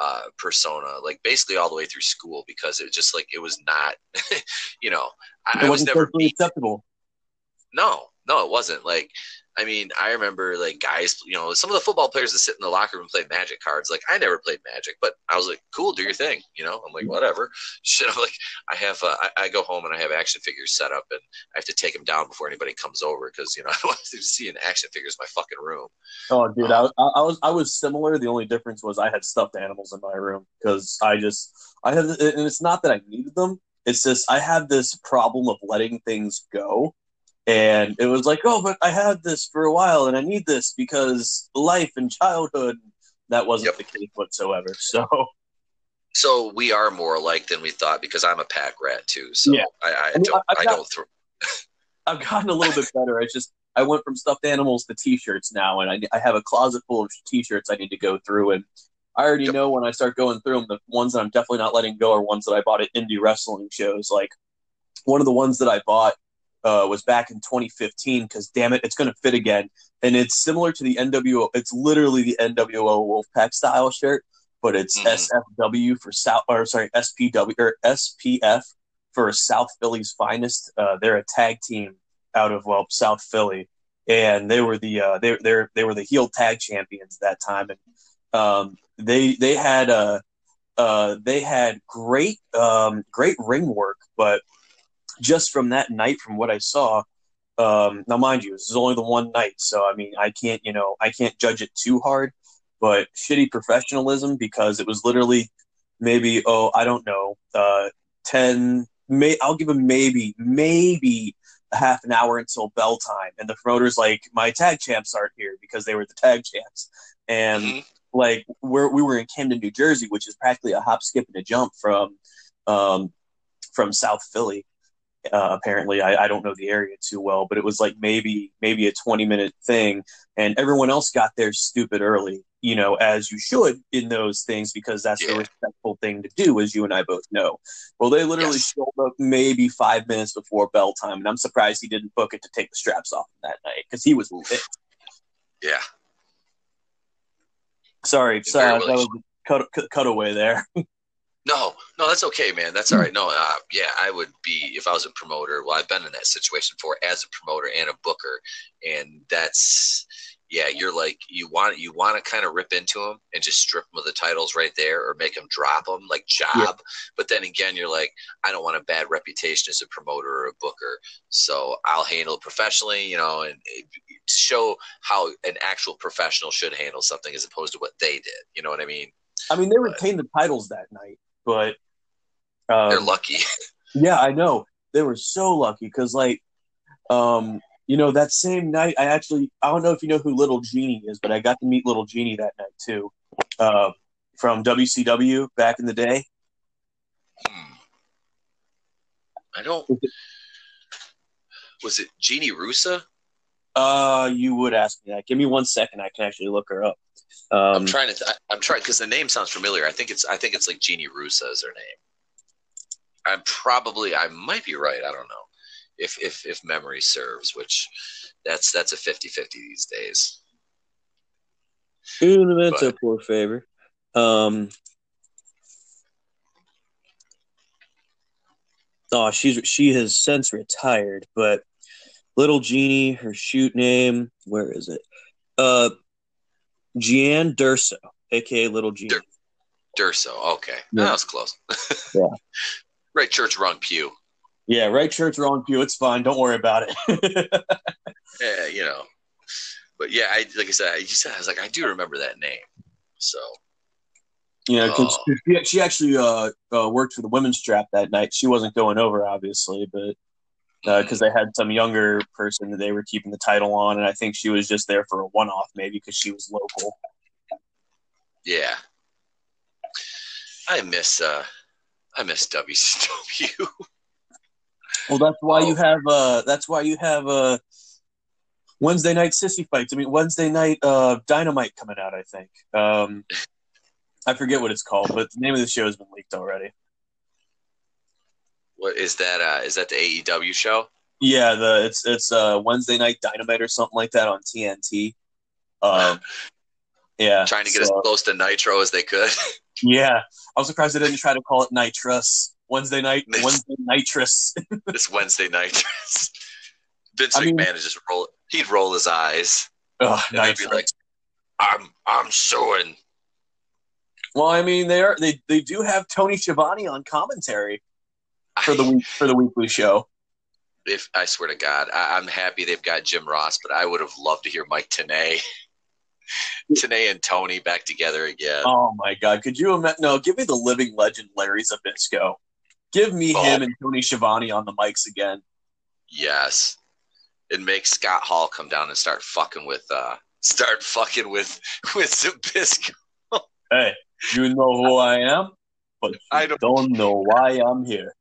uh, persona, like basically all the way through school, because it just like it was not, you know, I, It I was never acceptable. no, no, it wasn't. Like, I mean, I remember like guys, you know, some of the football players that sit in the locker room and play magic cards. Like, I never played magic, but I was like, cool, do your thing. You know, I'm like, whatever. Shit, I'm like, I have, uh, I, I go home and I have action figures set up, and I have to take them down before anybody comes over because you know I don't want to see an action figures in my fucking room. Oh, dude, I, I, I was I was similar. The only difference was I had stuffed animals in my room because I just I had, and it's not that I needed them. It's just I had this problem of letting things go, and it was like, oh, but I had this for a while, and I need this because life and childhood. That wasn't Yep. the case whatsoever. So So we are more alike than we thought because I'm a pack rat too. So Yeah. I, I, I mean, don't, I- I, I've got- don't throw. I've gotten a little bit better. It's just I went from stuffed animals to T-shirts now, and I, I have a closet full of T-shirts I need to go through. And I already Yep. know when I start going through them, the ones that I'm definitely not letting go are ones that I bought at indie wrestling shows. Like one of the ones that I bought uh, was back in 2015 because damn it, it's going to fit again, and it's similar to the NWO. It's literally the NWO Wolfpack style shirt, but it's Mhm. SFW for South, or sorry, SPW or SPF for South Philly's finest. Uh, they're a tag team out of well South Philly, and they were the uh, they they they were the heel tag champions that time, and um, they they had uh, uh, they had great um, great ring work, but just from that night, from what I saw. Um, now, mind you, this is only the one night, so I mean, I can't, you know, I can't judge it too hard. But shitty professionalism because it was literally maybe, oh, I don't know, uh, ten. May I'll give him maybe, maybe a half an hour until bell time, and the promoters like my tag champs aren't here because they were the tag champs, and Mhm. like we're, we were in Camden, New Jersey, which is practically a hop, skip, and a jump from um, from South Philly. Uh, apparently, I, I don't know the area too well, but it was like maybe maybe a twenty minute thing, and everyone else got there stupid early. You know, as you should in those things because that's the respectful thing to do, as you and I both know. Well, they literally Yes. showed up maybe five minutes before bell time, and I'm surprised he didn't book it to take the straps off that night because he was pissed. Yeah. Sorry, sorry, that was a cut, cut, cutaway there. No, no, that's okay, man. That's all right. No, uh, yeah, I would be if I was a promoter. Well, I've been in that situation before as a promoter and a booker, and that's yeah. You're like you want you want to kind of rip into them and just strip them of the titles right there, or make them drop them like job. Yeah. But then again, you're like, I don't want a bad reputation as a promoter or a booker, so I'll handle it professionally, you know, and it, show how an actual professional should handle something as opposed to what they did. You know what I mean? I mean, they retained the titles that night, but They're um, lucky. yeah, I know they were so lucky because, like, um, you know, that same night, I actually I don't know if you know who Little Genie is, but I got to meet Little Genie that night too, uh, from WCW back in the day. Hmm. I don't. Was it- Jeannie Russa? Uh, you would ask me that. Give me one second. I can actually look her up. Um, I'm trying to. Th- I'm trying because the name sounds familiar. I think it's. I think it's like Jeannie Russa is her name. I'm probably. I might be right. I don't know. If if if memory serves, which that's that's a 50-50 these days. Un But- por favor. Um, oh, she's she has since retired, but little Jeannie, her shoot name, where is it? Uh, Gian Durso, aka Little Jeannie. Dur- Durso. Okay, Yeah. that was close. Yeah. right church, wrong pew. Yeah, right church, wrong pew. It's fine. Don't worry about it. Yeah, you know. but yeah, I like I said, you said I was like, I do remember that name. So yeah, because oh. she, she actually uh, uh, worked for the women's strap that night. She wasn't going over, obviously, but because uh, they had some younger person that they were keeping the title on, and I think she was just there for a one-off, maybe because she was local. Yeah, I miss uh, I miss WCW. well, that's why oh. you have uh, that's why you have uh, Wednesday night sissy fights. I mean, Wednesday night uh, Dynamite coming out. I think. Um, I forget what it's called, but the name of the show has been leaked already. What is that? Uh, is that the AEW show? Yeah, the it's it's uh, Wednesday night Dynamite or something like that on TNT. Um, yeah, trying to get so, as close to Nitro as they could. yeah, I was surprised they didn't try to call it Nitrous Wednesday night. Wednesday Nitrous. this Wednesday Nitrous. Vince I McMahon mean, just roll. He'd roll his eyes. Oh, and I'd be like, "I'm I'm suing." Well, I mean, they are they they do have Tony Schiavone on commentary for the week for the weekly show. If I swear to God, I, am happy they've got Jim Ross, but I would have loved to hear Mike Tenay, Tenay and Tony back together again. Oh my God, could you imagine? No, give me the living legend Larry Zbyszko. Give me oh. him and Tony Schiavone on the mics again. Yes, and make Scott Hall come down and start fucking with uh start fucking with with Zbyszko. hey, you know who I am, but I don't, don't know why I'm here.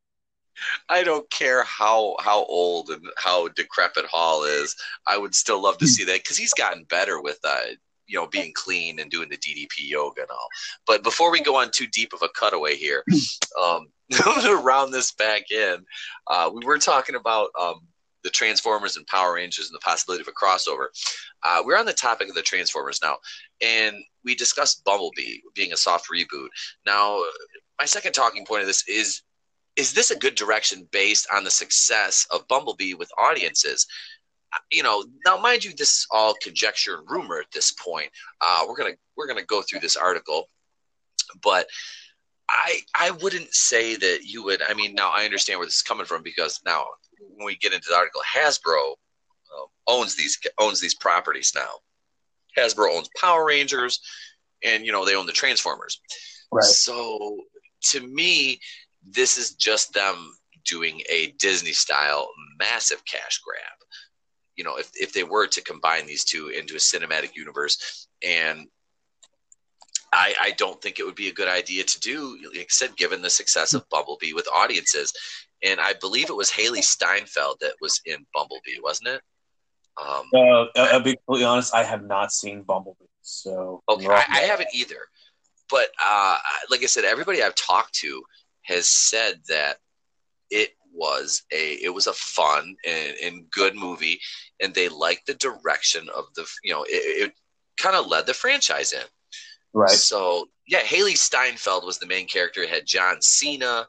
I don't care how how old and how decrepit Hall is. I would still love to hmm. see that because he's gotten better with uh, you know being clean and doing the DDP yoga and all. But before we go on too deep of a cutaway here, um, to round this back in, uh, we were talking about um, the Transformers and Power Rangers and the possibility of a crossover. Uh, we're on the topic of the Transformers now, and we discussed Bumblebee being a soft reboot. Now, my second talking point of this is is this a good direction based on the success of Bumblebee with audiences? You know, now mind you, this is all conjecture and rumor at this point. Uh, we're gonna we're gonna go through this article, but I I wouldn't say that you would. I mean, now I understand where this is coming from because now when we get into the article, Hasbro uh, owns these owns these properties now. Hasbro owns Power Rangers, and you know they own the Transformers. Right. So to me, this is just them doing a Disney style massive cash grab. You know, if, if they were to combine these two into a cinematic universe, and I, I don't think it would be a good idea to do, like I said, given the success of Bumblebee with audiences. And I believe it was Hailee Steinfeld that was in Bumblebee, wasn't it? Um, uh, I'll be completely honest, I have not seen Bumblebee. So okay, I, I, haven't either. But uh, like I said, everybody I've talked to has said that it was a it was a fun and, and good movie, and they liked the direction of the you know it, it kind of led the franchise in. Right. So yeah, Hailee Steinfeld was the main character. It had John Cena,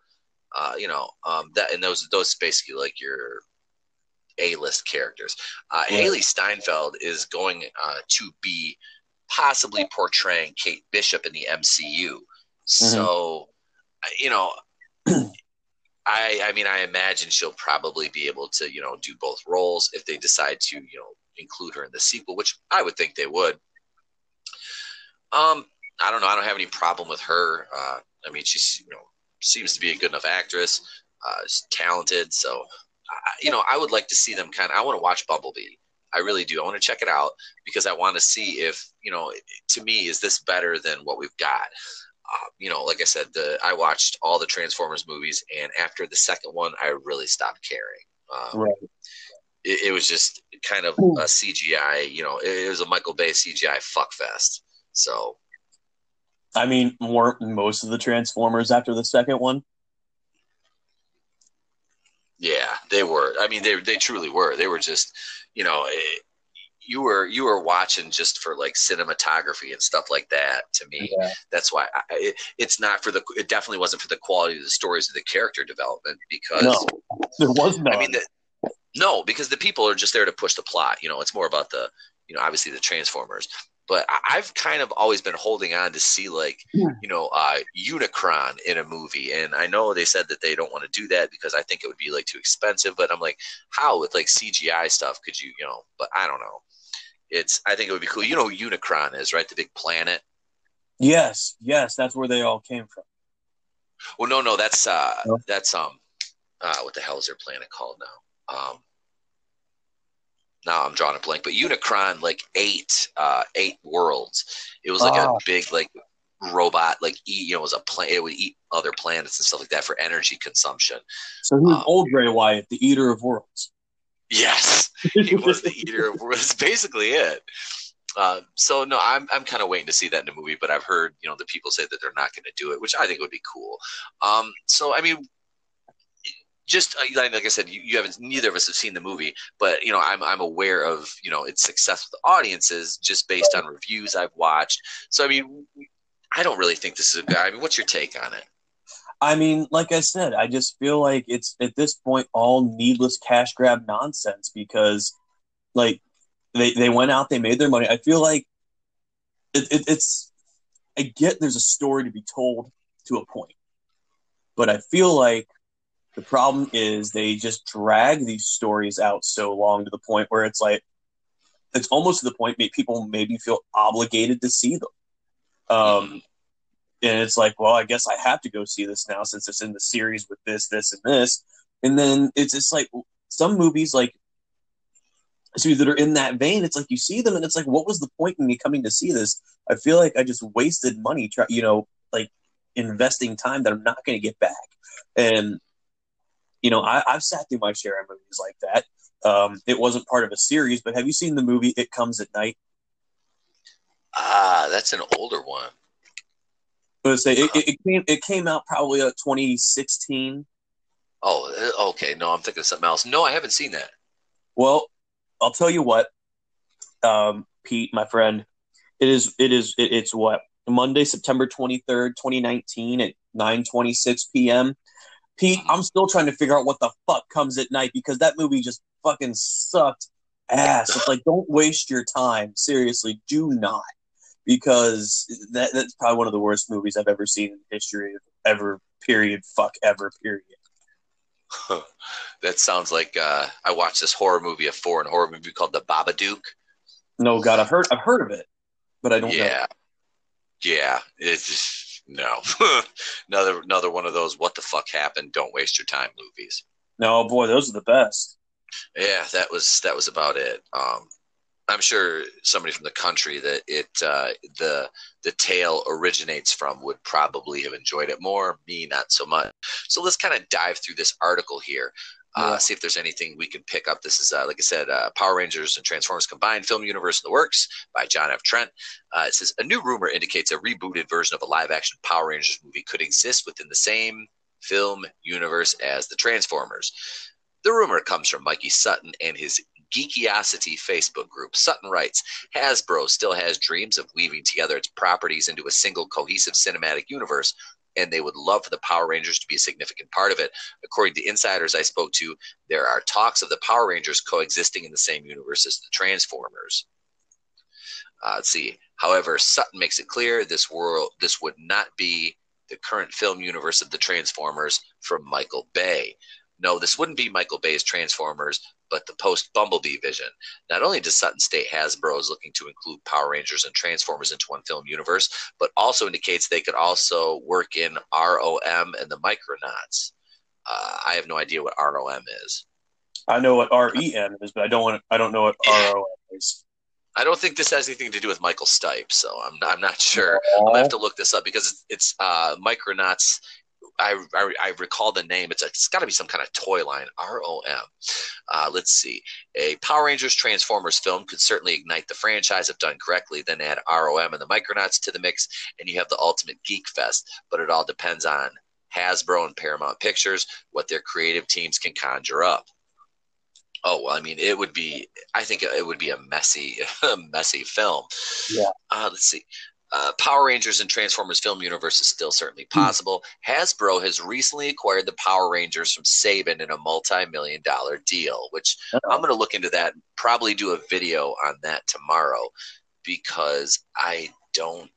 uh, you know, um, that and those those basically like your A list characters. Uh, yeah. Hailee Steinfeld is going uh, to be possibly portraying Kate Bishop in the MCU. Mm-hmm. So, you know, I I mean I imagine she'll probably be able to you know do both roles if they decide to you know include her in the sequel, which I would think they would. Um, I don't know. I don't have any problem with her. Uh, I mean, she's you know seems to be a good enough actress. Uh, talented, so uh, you know I would like to see them kind of. I want to watch Bumblebee. I really do. I want to check it out because I want to see if you know. To me, is this better than what we've got? Uh, you know, like I said, the I watched all the Transformers movies, and after the second one, I really stopped caring. Um, right. It, it, was just kind of a CGI. You know, it, it was a Michael Bay CGI fuckfest. So, I mean, weren't most of the Transformers after the second one? Yeah, they were. I mean, they they truly were. They were just, you know, it, you were you were watching just for like cinematography and stuff like that to me. Yeah. that's why I, it, it's not for the it definitely wasn't for the quality of the stories of the character development because no, there was no i mean the, no because the people are just there to push the plot you know it's more about the you know obviously the transformers but I've kind of always been holding on to see like yeah. you know uh, Unicron in a movie, and I know they said that they don't want to do that because I think it would be like too expensive. But I'm like, how with like CGI stuff could you you know? But I don't know it's I think it would be cool. You know, who Unicron is right, the big planet. Yes, yes, that's where they all came from. Well, no, no, that's uh, No? that's um, uh, what the hell is their planet called now? Um, now I'm drawing a blank, but Unicron like eight uh eight worlds. It was like Ah. a big like robot, like eat you know, it was a planet. It would eat other planets and stuff like that for energy consumption. So he was Um, old Bray Wyatt, the Eater of Worlds. Yes, he was the eater. of Was basically it. Uh, so no, I'm I'm kind of waiting to see that in the movie, but I've heard you know the people say that they're not going to do it, which I think would be cool. Um, so I mean, just uh, like like I said, you, you haven't neither of us have seen the movie, but you know I'm I'm aware of you know its success with audiences just based on reviews I've watched. So I mean, I don't really think this is a guy. I mean, what's your take on it? I mean, like I said, I just feel like it's at this point all needless cash grab nonsense because, like, they they went out, they made their money. I feel like it, it, it's. I get there's a story to be told to a point, but I feel like the problem is they just drag these stories out so long to the point where it's like it's almost to the point that people maybe feel obligated to see them. Um, and it's like, well, I guess I have to go see this now since it's in the series with this, this, and this. And then it's just like some movies, like so that are in that vein. It's like you see them, and it's like, what was the point in me coming to see this? I feel like I just wasted money, try, you know, like investing time that I'm not going to get back. And you know, I, I've sat through my share of movies like that. Um, it wasn't part of a series, but have you seen the movie It Comes at Night? Ah, that's an older one. I would say it, it, it came it came out probably uh, 2016. Oh, uh, okay. No, I'm thinking of something else. No, I haven't seen that. Well, I'll tell you what, um, Pete, my friend, it is it is it, it's what Monday, September twenty third, twenty nineteen, at nine twenty six p.m. Pete, I'm still trying to figure out what the fuck comes at night because that movie just fucking sucked ass. It's like don't waste your time. Seriously, do not. Because that that's probably one of the worst movies I've ever seen in history of ever period fuck ever period. that sounds like uh, I watched this horror movie, a foreign horror movie called The Babadook. No, God, I've heard I've heard of it, but I don't know. Yeah, yeah. It's just, no another another one of those what the fuck happened? Don't waste your time movies. No, boy, those are the best. Yeah, that was that was about it. Um, I'm sure somebody from the country that it uh, the the tale originates from would probably have enjoyed it more. Me, not so much. So let's kind of dive through this article here. Uh, Yeah. See if there's anything we can pick up. This is, uh, like I said, uh, Power Rangers and Transformers combined film universe in the works by John F. Trent. Uh, it says a new rumor indicates a rebooted version of a live-action Power Rangers movie could exist within the same film universe as the Transformers. The rumor comes from Mikey Sutton and his Geekosity Facebook group. Sutton writes Hasbro still has dreams of weaving together its properties into a single cohesive cinematic universe, and they would love for the Power Rangers to be a significant part of it. According to insiders I spoke to, there are talks of the Power Rangers coexisting in the same universe as the Transformers. Uh, let's see. However, Sutton makes it clear this world this would not be the current film universe of the Transformers from Michael Bay. No, this wouldn't be Michael Bay's Transformers, but the post Bumblebee vision. Not only does Sutton state Hasbro is looking to include Power Rangers and Transformers into one film universe, but also indicates they could also work in ROM and the Micronauts. Uh, I have no idea what ROM is. I know what REM is, but I don't want. I don't know what ROM is. I don't think this has anything to do with Michael Stipe, so I'm I'm not sure. I'm gonna have to look this up because it's, it's uh, Micronauts. I, I, I recall the name. It's, a, it's got to be some kind of toy line. R O M. Uh, let's see. A Power Rangers Transformers film could certainly ignite the franchise if done correctly. Then add ROM and the Micronauts to the mix, and you have the ultimate geek fest. But it all depends on Hasbro and Paramount Pictures, what their creative teams can conjure up. Oh well, I mean, it would be. I think it would be a messy, messy film. Yeah. Uh, let's see. Uh, Power Rangers and Transformers film universe is still certainly possible. Hasbro has recently acquired the Power Rangers from Saban in a multi-million dollar deal, which I'm going to look into that. And probably do a video on that tomorrow because I don't.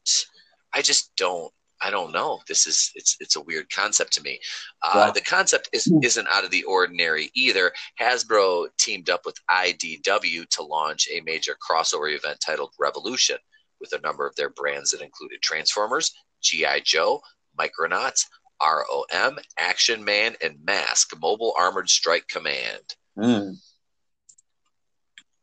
I just don't I don't know. This is it's it's a weird concept to me. Uh, The concept is isn't out of the ordinary either. Hasbro teamed up with IDW to launch a major crossover event titled Revolution, with a number of their brands that included Transformers, GI Joe, Micronauts, ROM, Action Man, and Mask Mobile Armored Strike Command. Mm.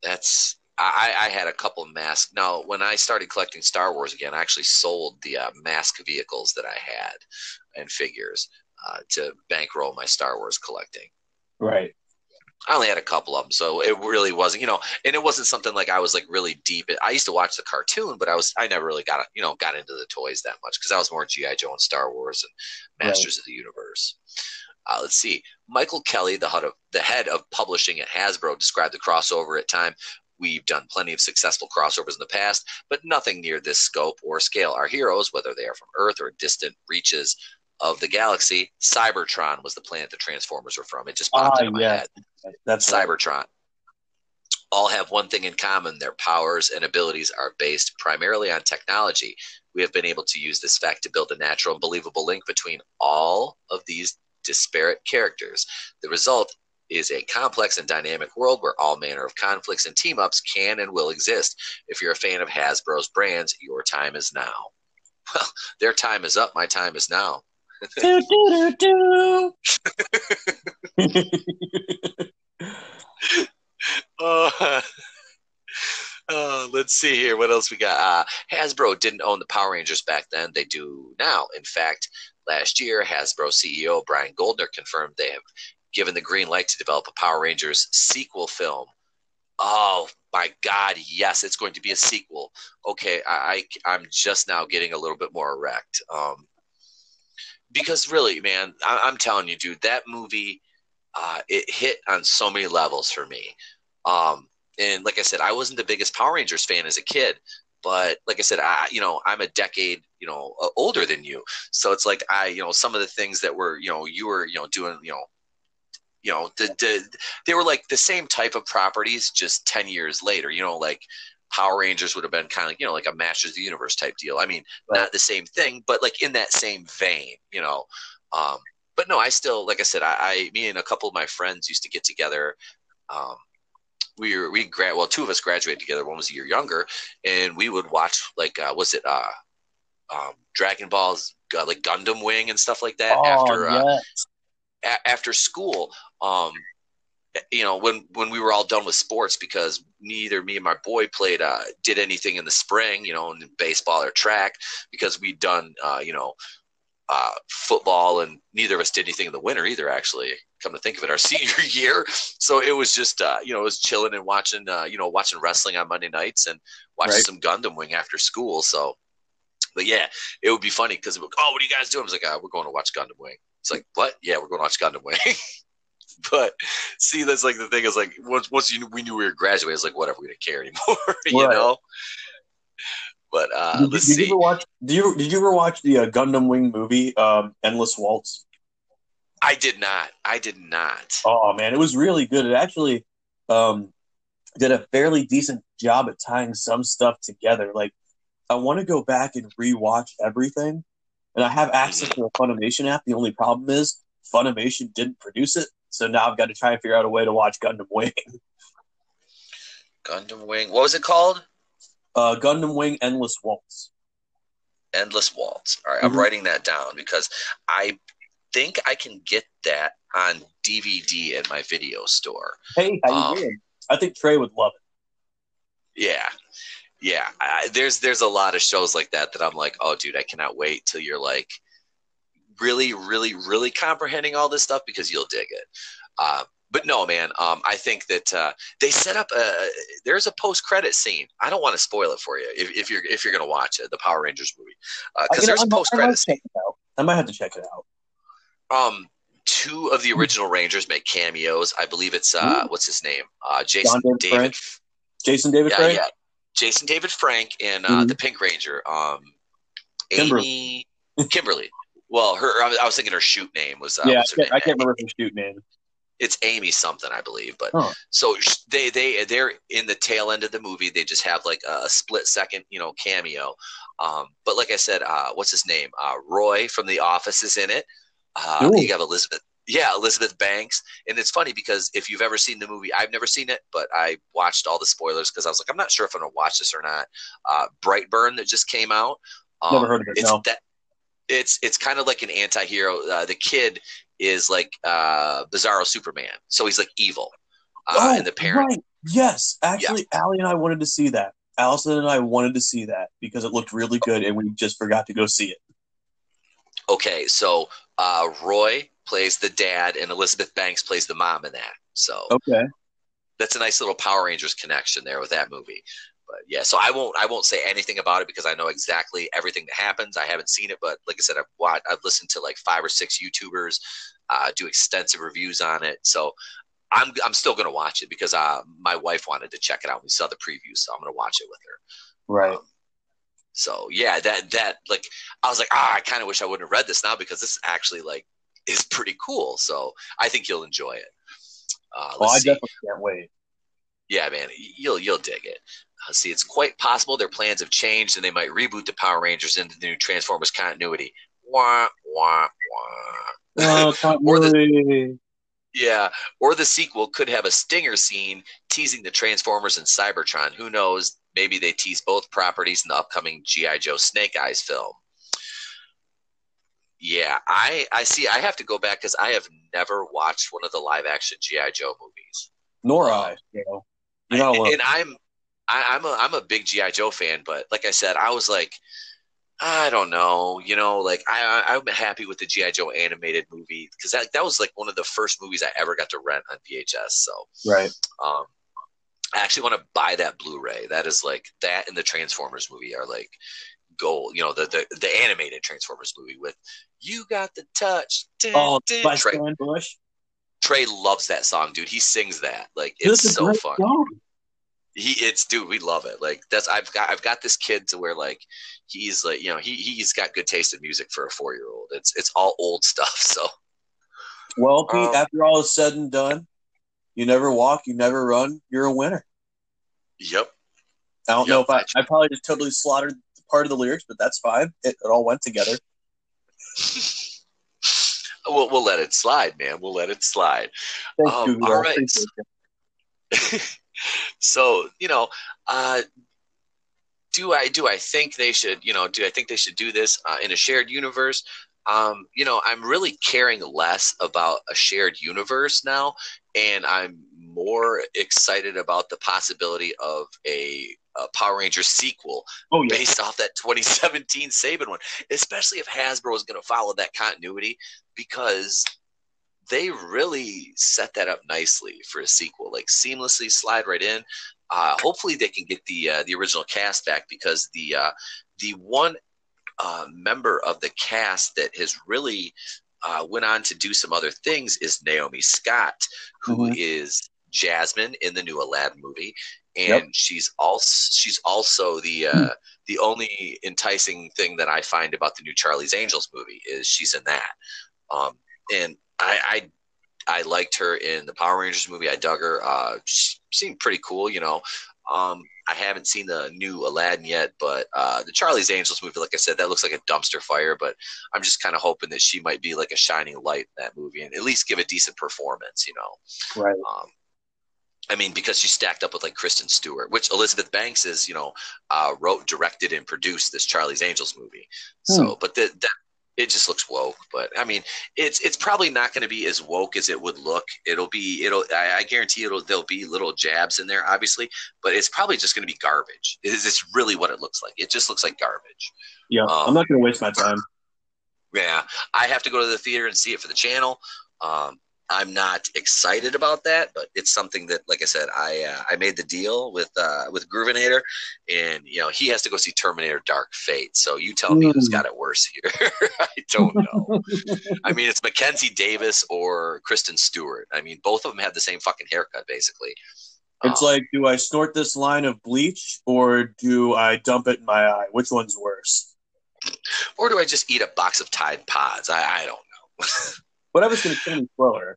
That's I, I had a couple of masks. Now, when I started collecting Star Wars again, I actually sold the uh, mask vehicles that I had and figures uh, to bankroll my Star Wars collecting. Right. I only had a couple of them, so it really wasn't, you know, and it wasn't something like I was like really deep. I used to watch the cartoon, but I was, I never really got, you know, got into the toys that much because I was more GI Joe and Star Wars and Masters right. of the Universe. Uh, let's see. Michael Kelly, the head, of, the head of publishing at Hasbro, described the crossover at time We've done plenty of successful crossovers in the past, but nothing near this scope or scale. Our heroes, whether they are from Earth or distant reaches of the galaxy, Cybertron was the planet the Transformers were from. It just popped uh, into my yeah. head. That's Cybertron. Right. All have one thing in common their powers and abilities are based primarily on technology. We have been able to use this fact to build a natural and believable link between all of these disparate characters. The result is a complex and dynamic world where all manner of conflicts and team ups can and will exist. If you're a fan of Hasbro's brands, your time is now. Well, their time is up. My time is now. Do, do, do, do. uh, uh, let's see here. What else we got? Uh, Hasbro didn't own the Power Rangers back then. They do now. In fact, last year, Hasbro CEO Brian Goldner confirmed they have given the green light to develop a Power Rangers sequel film. Oh my God, yes, it's going to be a sequel. Okay, I, I am just now getting a little bit more erect. Um, because really, man, I, am telling you, dude, that movie, uh, it hit on so many levels for me. Um, and like I said, I wasn't the biggest Power Rangers fan as a kid, but like I said, I you know I'm a decade you know older than you, so it's like I you know some of the things that were you know you were you know doing you know you know the, the they were like the same type of properties just 10 years later you know like power rangers would have been kind of you know like a masters of the universe type deal i mean right. not the same thing but like in that same vein you know um but no i still like i said I, I me and a couple of my friends used to get together um we were we grad well two of us graduated together one was a year younger and we would watch like uh was it uh um dragon balls uh, like gundam wing and stuff like that oh, after uh, yes a- after school. Um, you know, when when we were all done with sports, because neither me and my boy played uh, did anything in the spring, you know, in baseball or track, because we'd done, uh, you know, uh, football, and neither of us did anything in the winter either. Actually, come to think of it, our senior year, so it was just, uh, you know, it was chilling and watching, uh, you know, watching wrestling on Monday nights and watching right. some Gundam Wing after school. So, but yeah, it would be funny because, it would oh, what are you guys doing? I was like, oh, we're going to watch Gundam Wing. It's like, what? Yeah, we're going to watch Gundam Wing. but see, that's like the thing is like once once you, we knew we were graduating, it's like whatever, we didn't care anymore, you right. know. But uh, did, let's did see. You ever watch, did you did you ever watch the uh, Gundam Wing movie, um, Endless Waltz? I did not. I did not. Oh man, it was really good. It actually um, did a fairly decent job at tying some stuff together. Like, I want to go back and rewatch everything and I have access to a Funimation app. The only problem is Funimation didn't produce it, so now I've got to try and figure out a way to watch Gundam Wing. Gundam Wing. What was it called? Uh, Gundam Wing Endless Waltz. Endless Waltz. All right, mm-hmm. I'm writing that down because I think I can get that on DVD in my video store. Hey, how um, you doing? I think Trey would love it. Yeah, yeah, I, there's there's a lot of shows like that that I'm like, oh, dude, I cannot wait till you're like really, really, really comprehending all this stuff because you'll dig it. Uh, but no, man, um, I think that uh, they set up a there's a post credit scene. I don't want to spoil it for you if, if you're if you're gonna watch it, the Power Rangers movie, because uh, there's a post credit scene. I might have to check it out. Um, two of the original Rangers make cameos. I believe it's uh, what's his name? Uh, Jason David. Frank. Jason David yeah, Frank. Yeah, Jason David Frank and uh, mm-hmm. the Pink Ranger, um, Amy Kimberly. Well, her I was thinking her shoot name was. Uh, yeah, I can't, I can't remember her shoot name. it's Amy something, I believe. But Huh. so they they they're in the tail end of the movie. They just have like a, split second, you know, cameo. Um, but like I said, uh, what's his name? Uh, Roy from The Office is in it. Uh, Ooh. you have Elizabeth. Yeah, Elizabeth Banks, and it's funny because if you've ever seen the movie, I've never seen it, but I watched all the spoilers because I was like, I'm not sure if I'm gonna watch this or not. Uh, Brightburn that just came out. Um, Never heard of it, It's no. that. It's it's kind of like an anti-hero. Uh, the kid is like uh, Bizarro Superman, so he's like evil, uh, and the parent. Oh, right. Yes, actually, Allie and I wanted to see that. Allison and I wanted to see that because it looked really good, and we just forgot to go see it. Okay, so uh, Roy plays the dad, and Elizabeth Banks plays the mom in that. So Okay. that's a nice little Power Rangers connection there with that movie. Yeah, so I won't I won't say anything about it because I know exactly everything that happens. I haven't seen it, but like I said, I've watched, I've listened to like five or six YouTubers uh, do extensive reviews on it. So I'm I'm still gonna watch it because uh, my wife wanted to check it out. We saw the preview, so I'm gonna watch it with her. Right. Um, so yeah, that that like I was like, ah, I kind of wish I wouldn't have read this now because this actually like is pretty cool. So I think you'll enjoy it. Uh, Oh, I see. definitely can't wait. Yeah, man, you'll you'll dig it. Uh, see, it's quite possible their plans have changed and they might reboot the Power Rangers into the new Transformers continuity. Wah wah wah. Oh, continuity. Yeah, or the sequel could have a stinger scene teasing the Transformers and Cybertron. Who knows? Maybe they tease both properties in the upcoming GI Joe Snake Eyes film. Yeah, I I see. I have to go back because I have never watched one of the live action GI Joe movies. Nor I. You know, you're not and I'm I, I'm a I'm a big GI Joe fan, but like I said, I was like, I don't know, you know, like I I- I'm happy with the GI Joe animated movie because that that was like one of the first movies I ever got to rent on VHS. So Right. um, I actually want to buy that Blu-ray. That is like that and the Transformers movie are like gold. You know, the the, the animated Transformers movie with "You Got the Touch." Dun, Oh, dun. by Trey, Bush. Trey loves that song, dude. He sings that like it's so fun. song. He it's dude, we love it. Like that's I've got I've got this kid to where like he's like you know he he's got good taste in music for a four year old. It's it's all old stuff. So Well, Pete, Um, after all is said and done, you never walk, you never run, you're a winner. yep. I don't know if I, I probably just totally slaughtered part of the lyrics, but that's fine. It, it all went together. we'll we'll let it slide, man. We'll let it slide. Thank Um, you. all I right. so you know uh do i do i think they should you know do i think they should do this uh, in a shared universe um you know i'm really caring less about a shared universe now and i'm more excited about the possibility of a, a power ranger sequel Oh, yeah. based off that 2017 Saban one, especially if Hasbro is going to follow that continuity because they really set that up nicely for a sequel, like seamlessly slide right in. Uh, hopefully, they can get the uh, the original cast back because the uh, the one uh, member of the cast that has really uh, went on to do some other things is Naomi Scott, who is Mhm. Jasmine in the new Aladdin movie, and Yep. she's also she's also the uh, the only enticing thing that I find about the new Charlie's Angels movie is she's in that, um, and I, I I liked her in the Power Rangers movie. I dug her. Uh, she seemed pretty cool, you know. Um, I haven't seen the new Aladdin yet, but uh, the Charlie's Angels movie, like I said, that looks like a dumpster fire. But I'm just kind of hoping that she might be like a shining light in that movie and at least give a decent performance, you know. Right. Um, I mean, because she's stacked up with like Kristen Stewart, which Elizabeth Banks is, you know, uh, wrote, directed, and produced this Charlie's Angels movie. So, but the, that it just looks woke. But I mean, it's it's probably not going to be as woke as it would look. It'll be it'll I, I guarantee it'll there'll be little jabs in there, obviously, but it's probably just going to be garbage. It's, it's really what it looks like. It just looks like garbage. Yeah. Um, I'm not going to waste my time. Yeah, I have to go to the theater and see it for the channel. Um, I'm not excited about that, but it's something that, like I said, I uh, I made the deal with uh, with Groovinator, and you know he has to go see Terminator: Dark Fate. So you tell me who's got it worse here? I don't know. I mean, it's Mackenzie Davis or Kristen Stewart. I mean, both of them have the same fucking haircut, basically. It's Um, like, do I snort this line of bleach or do I dump it in my eye? Which one's worse? or do I just eat a box of Tide Pods? I, I don't know. Whatever's going to kill me slower.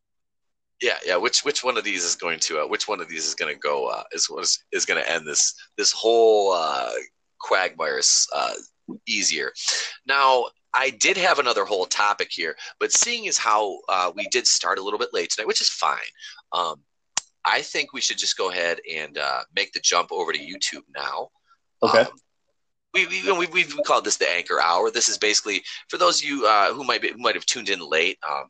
Yeah, yeah. Which which one of these is going to uh, which one of these is going to go uh, is is, is going to end this this whole uh, quagmire uh, easier. Now, I did have another whole topic here, but seeing as how uh, we did start a little bit late tonight, which is fine, um, I think we should just go ahead and uh, make the jump over to YouTube now. Okay. Um, we, we, we, we've called this the anchor hour. This is basically for those of you uh, who might be, who might have tuned in late. Um,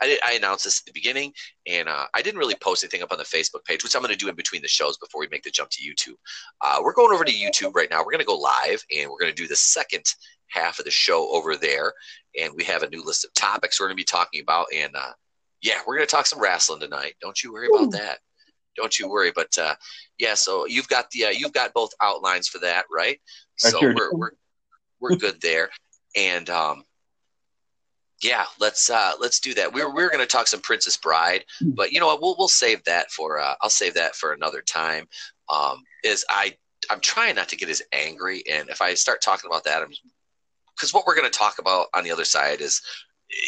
I, did, I announced this at the beginning, and uh, I didn't really post anything up on the Facebook page, which I'm going to do in between the shows before we make the jump to YouTube. Uh, we're going over to YouTube right now. We're going to go live, and we're going to do the second half of the show over there. And we have a new list of topics we're going to be talking about. And uh, yeah, we're going to talk some wrestling tonight. Don't you worry about that. Don't you worry. But uh, yeah, so you've got the uh, you've got both outlines for that, right? So sure we're, we're we're good there. And um, yeah, let's uh, let's do that. We we're, we're going to talk some Princess Bride, but you know what? We'll we'll save that for uh, I'll save that for another time. Um, is I I'm trying not to get as angry, and if I start talking about that, I'm because what we're going to talk about on the other side is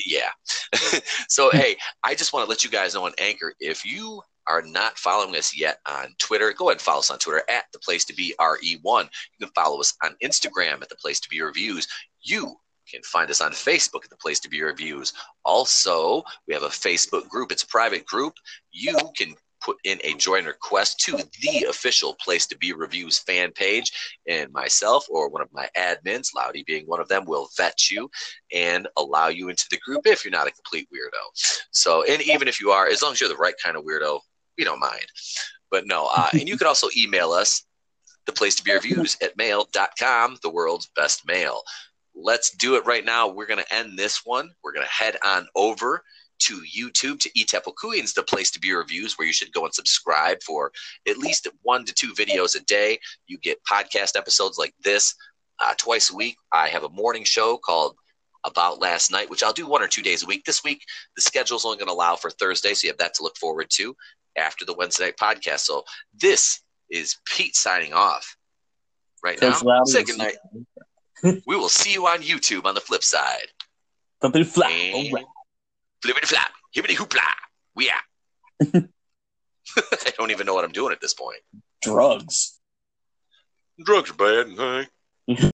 yeah. so hey, I just want to let you guys know on Anchor if you are not following us yet on Twitter, go ahead and follow us on Twitter at the place to be RE1. You can follow us on Instagram at the place to be reviews. You can find us on Facebook at the Place to Be Reviews. Also, we have a Facebook group. It's a private group. You can put in a join request to the official Place to Be Reviews fan page, and myself or one of my admins, Loudy being one of them, will vet you and allow you into the group if you're not a complete weirdo. So, and even if you are, as long as you're the right kind of weirdo, we don't mind. But no, uh, and you can also email us the place to be reviews at mail.com, the world's best mail let's do it right now. We're going to end this one. We're going to head on over to YouTube to Etepokuins, the place to be reviews, where you should go and subscribe for at least one to two videos a day. You get podcast episodes like this uh, twice a week. I have a morning show called About Last Night, which I'll do one or two days a week. This week, the schedule's only going to allow for Thursday, so you have that to look forward to after the Wednesday night podcast. So this is Pete signing off right now. Say goodnight. we will see you on YouTube on the flip side. Something flat. And All right. flippity flap, hippity hoopla. We out. I don't even know what I'm doing at this point. Drugs. Drugs are bad. Hey.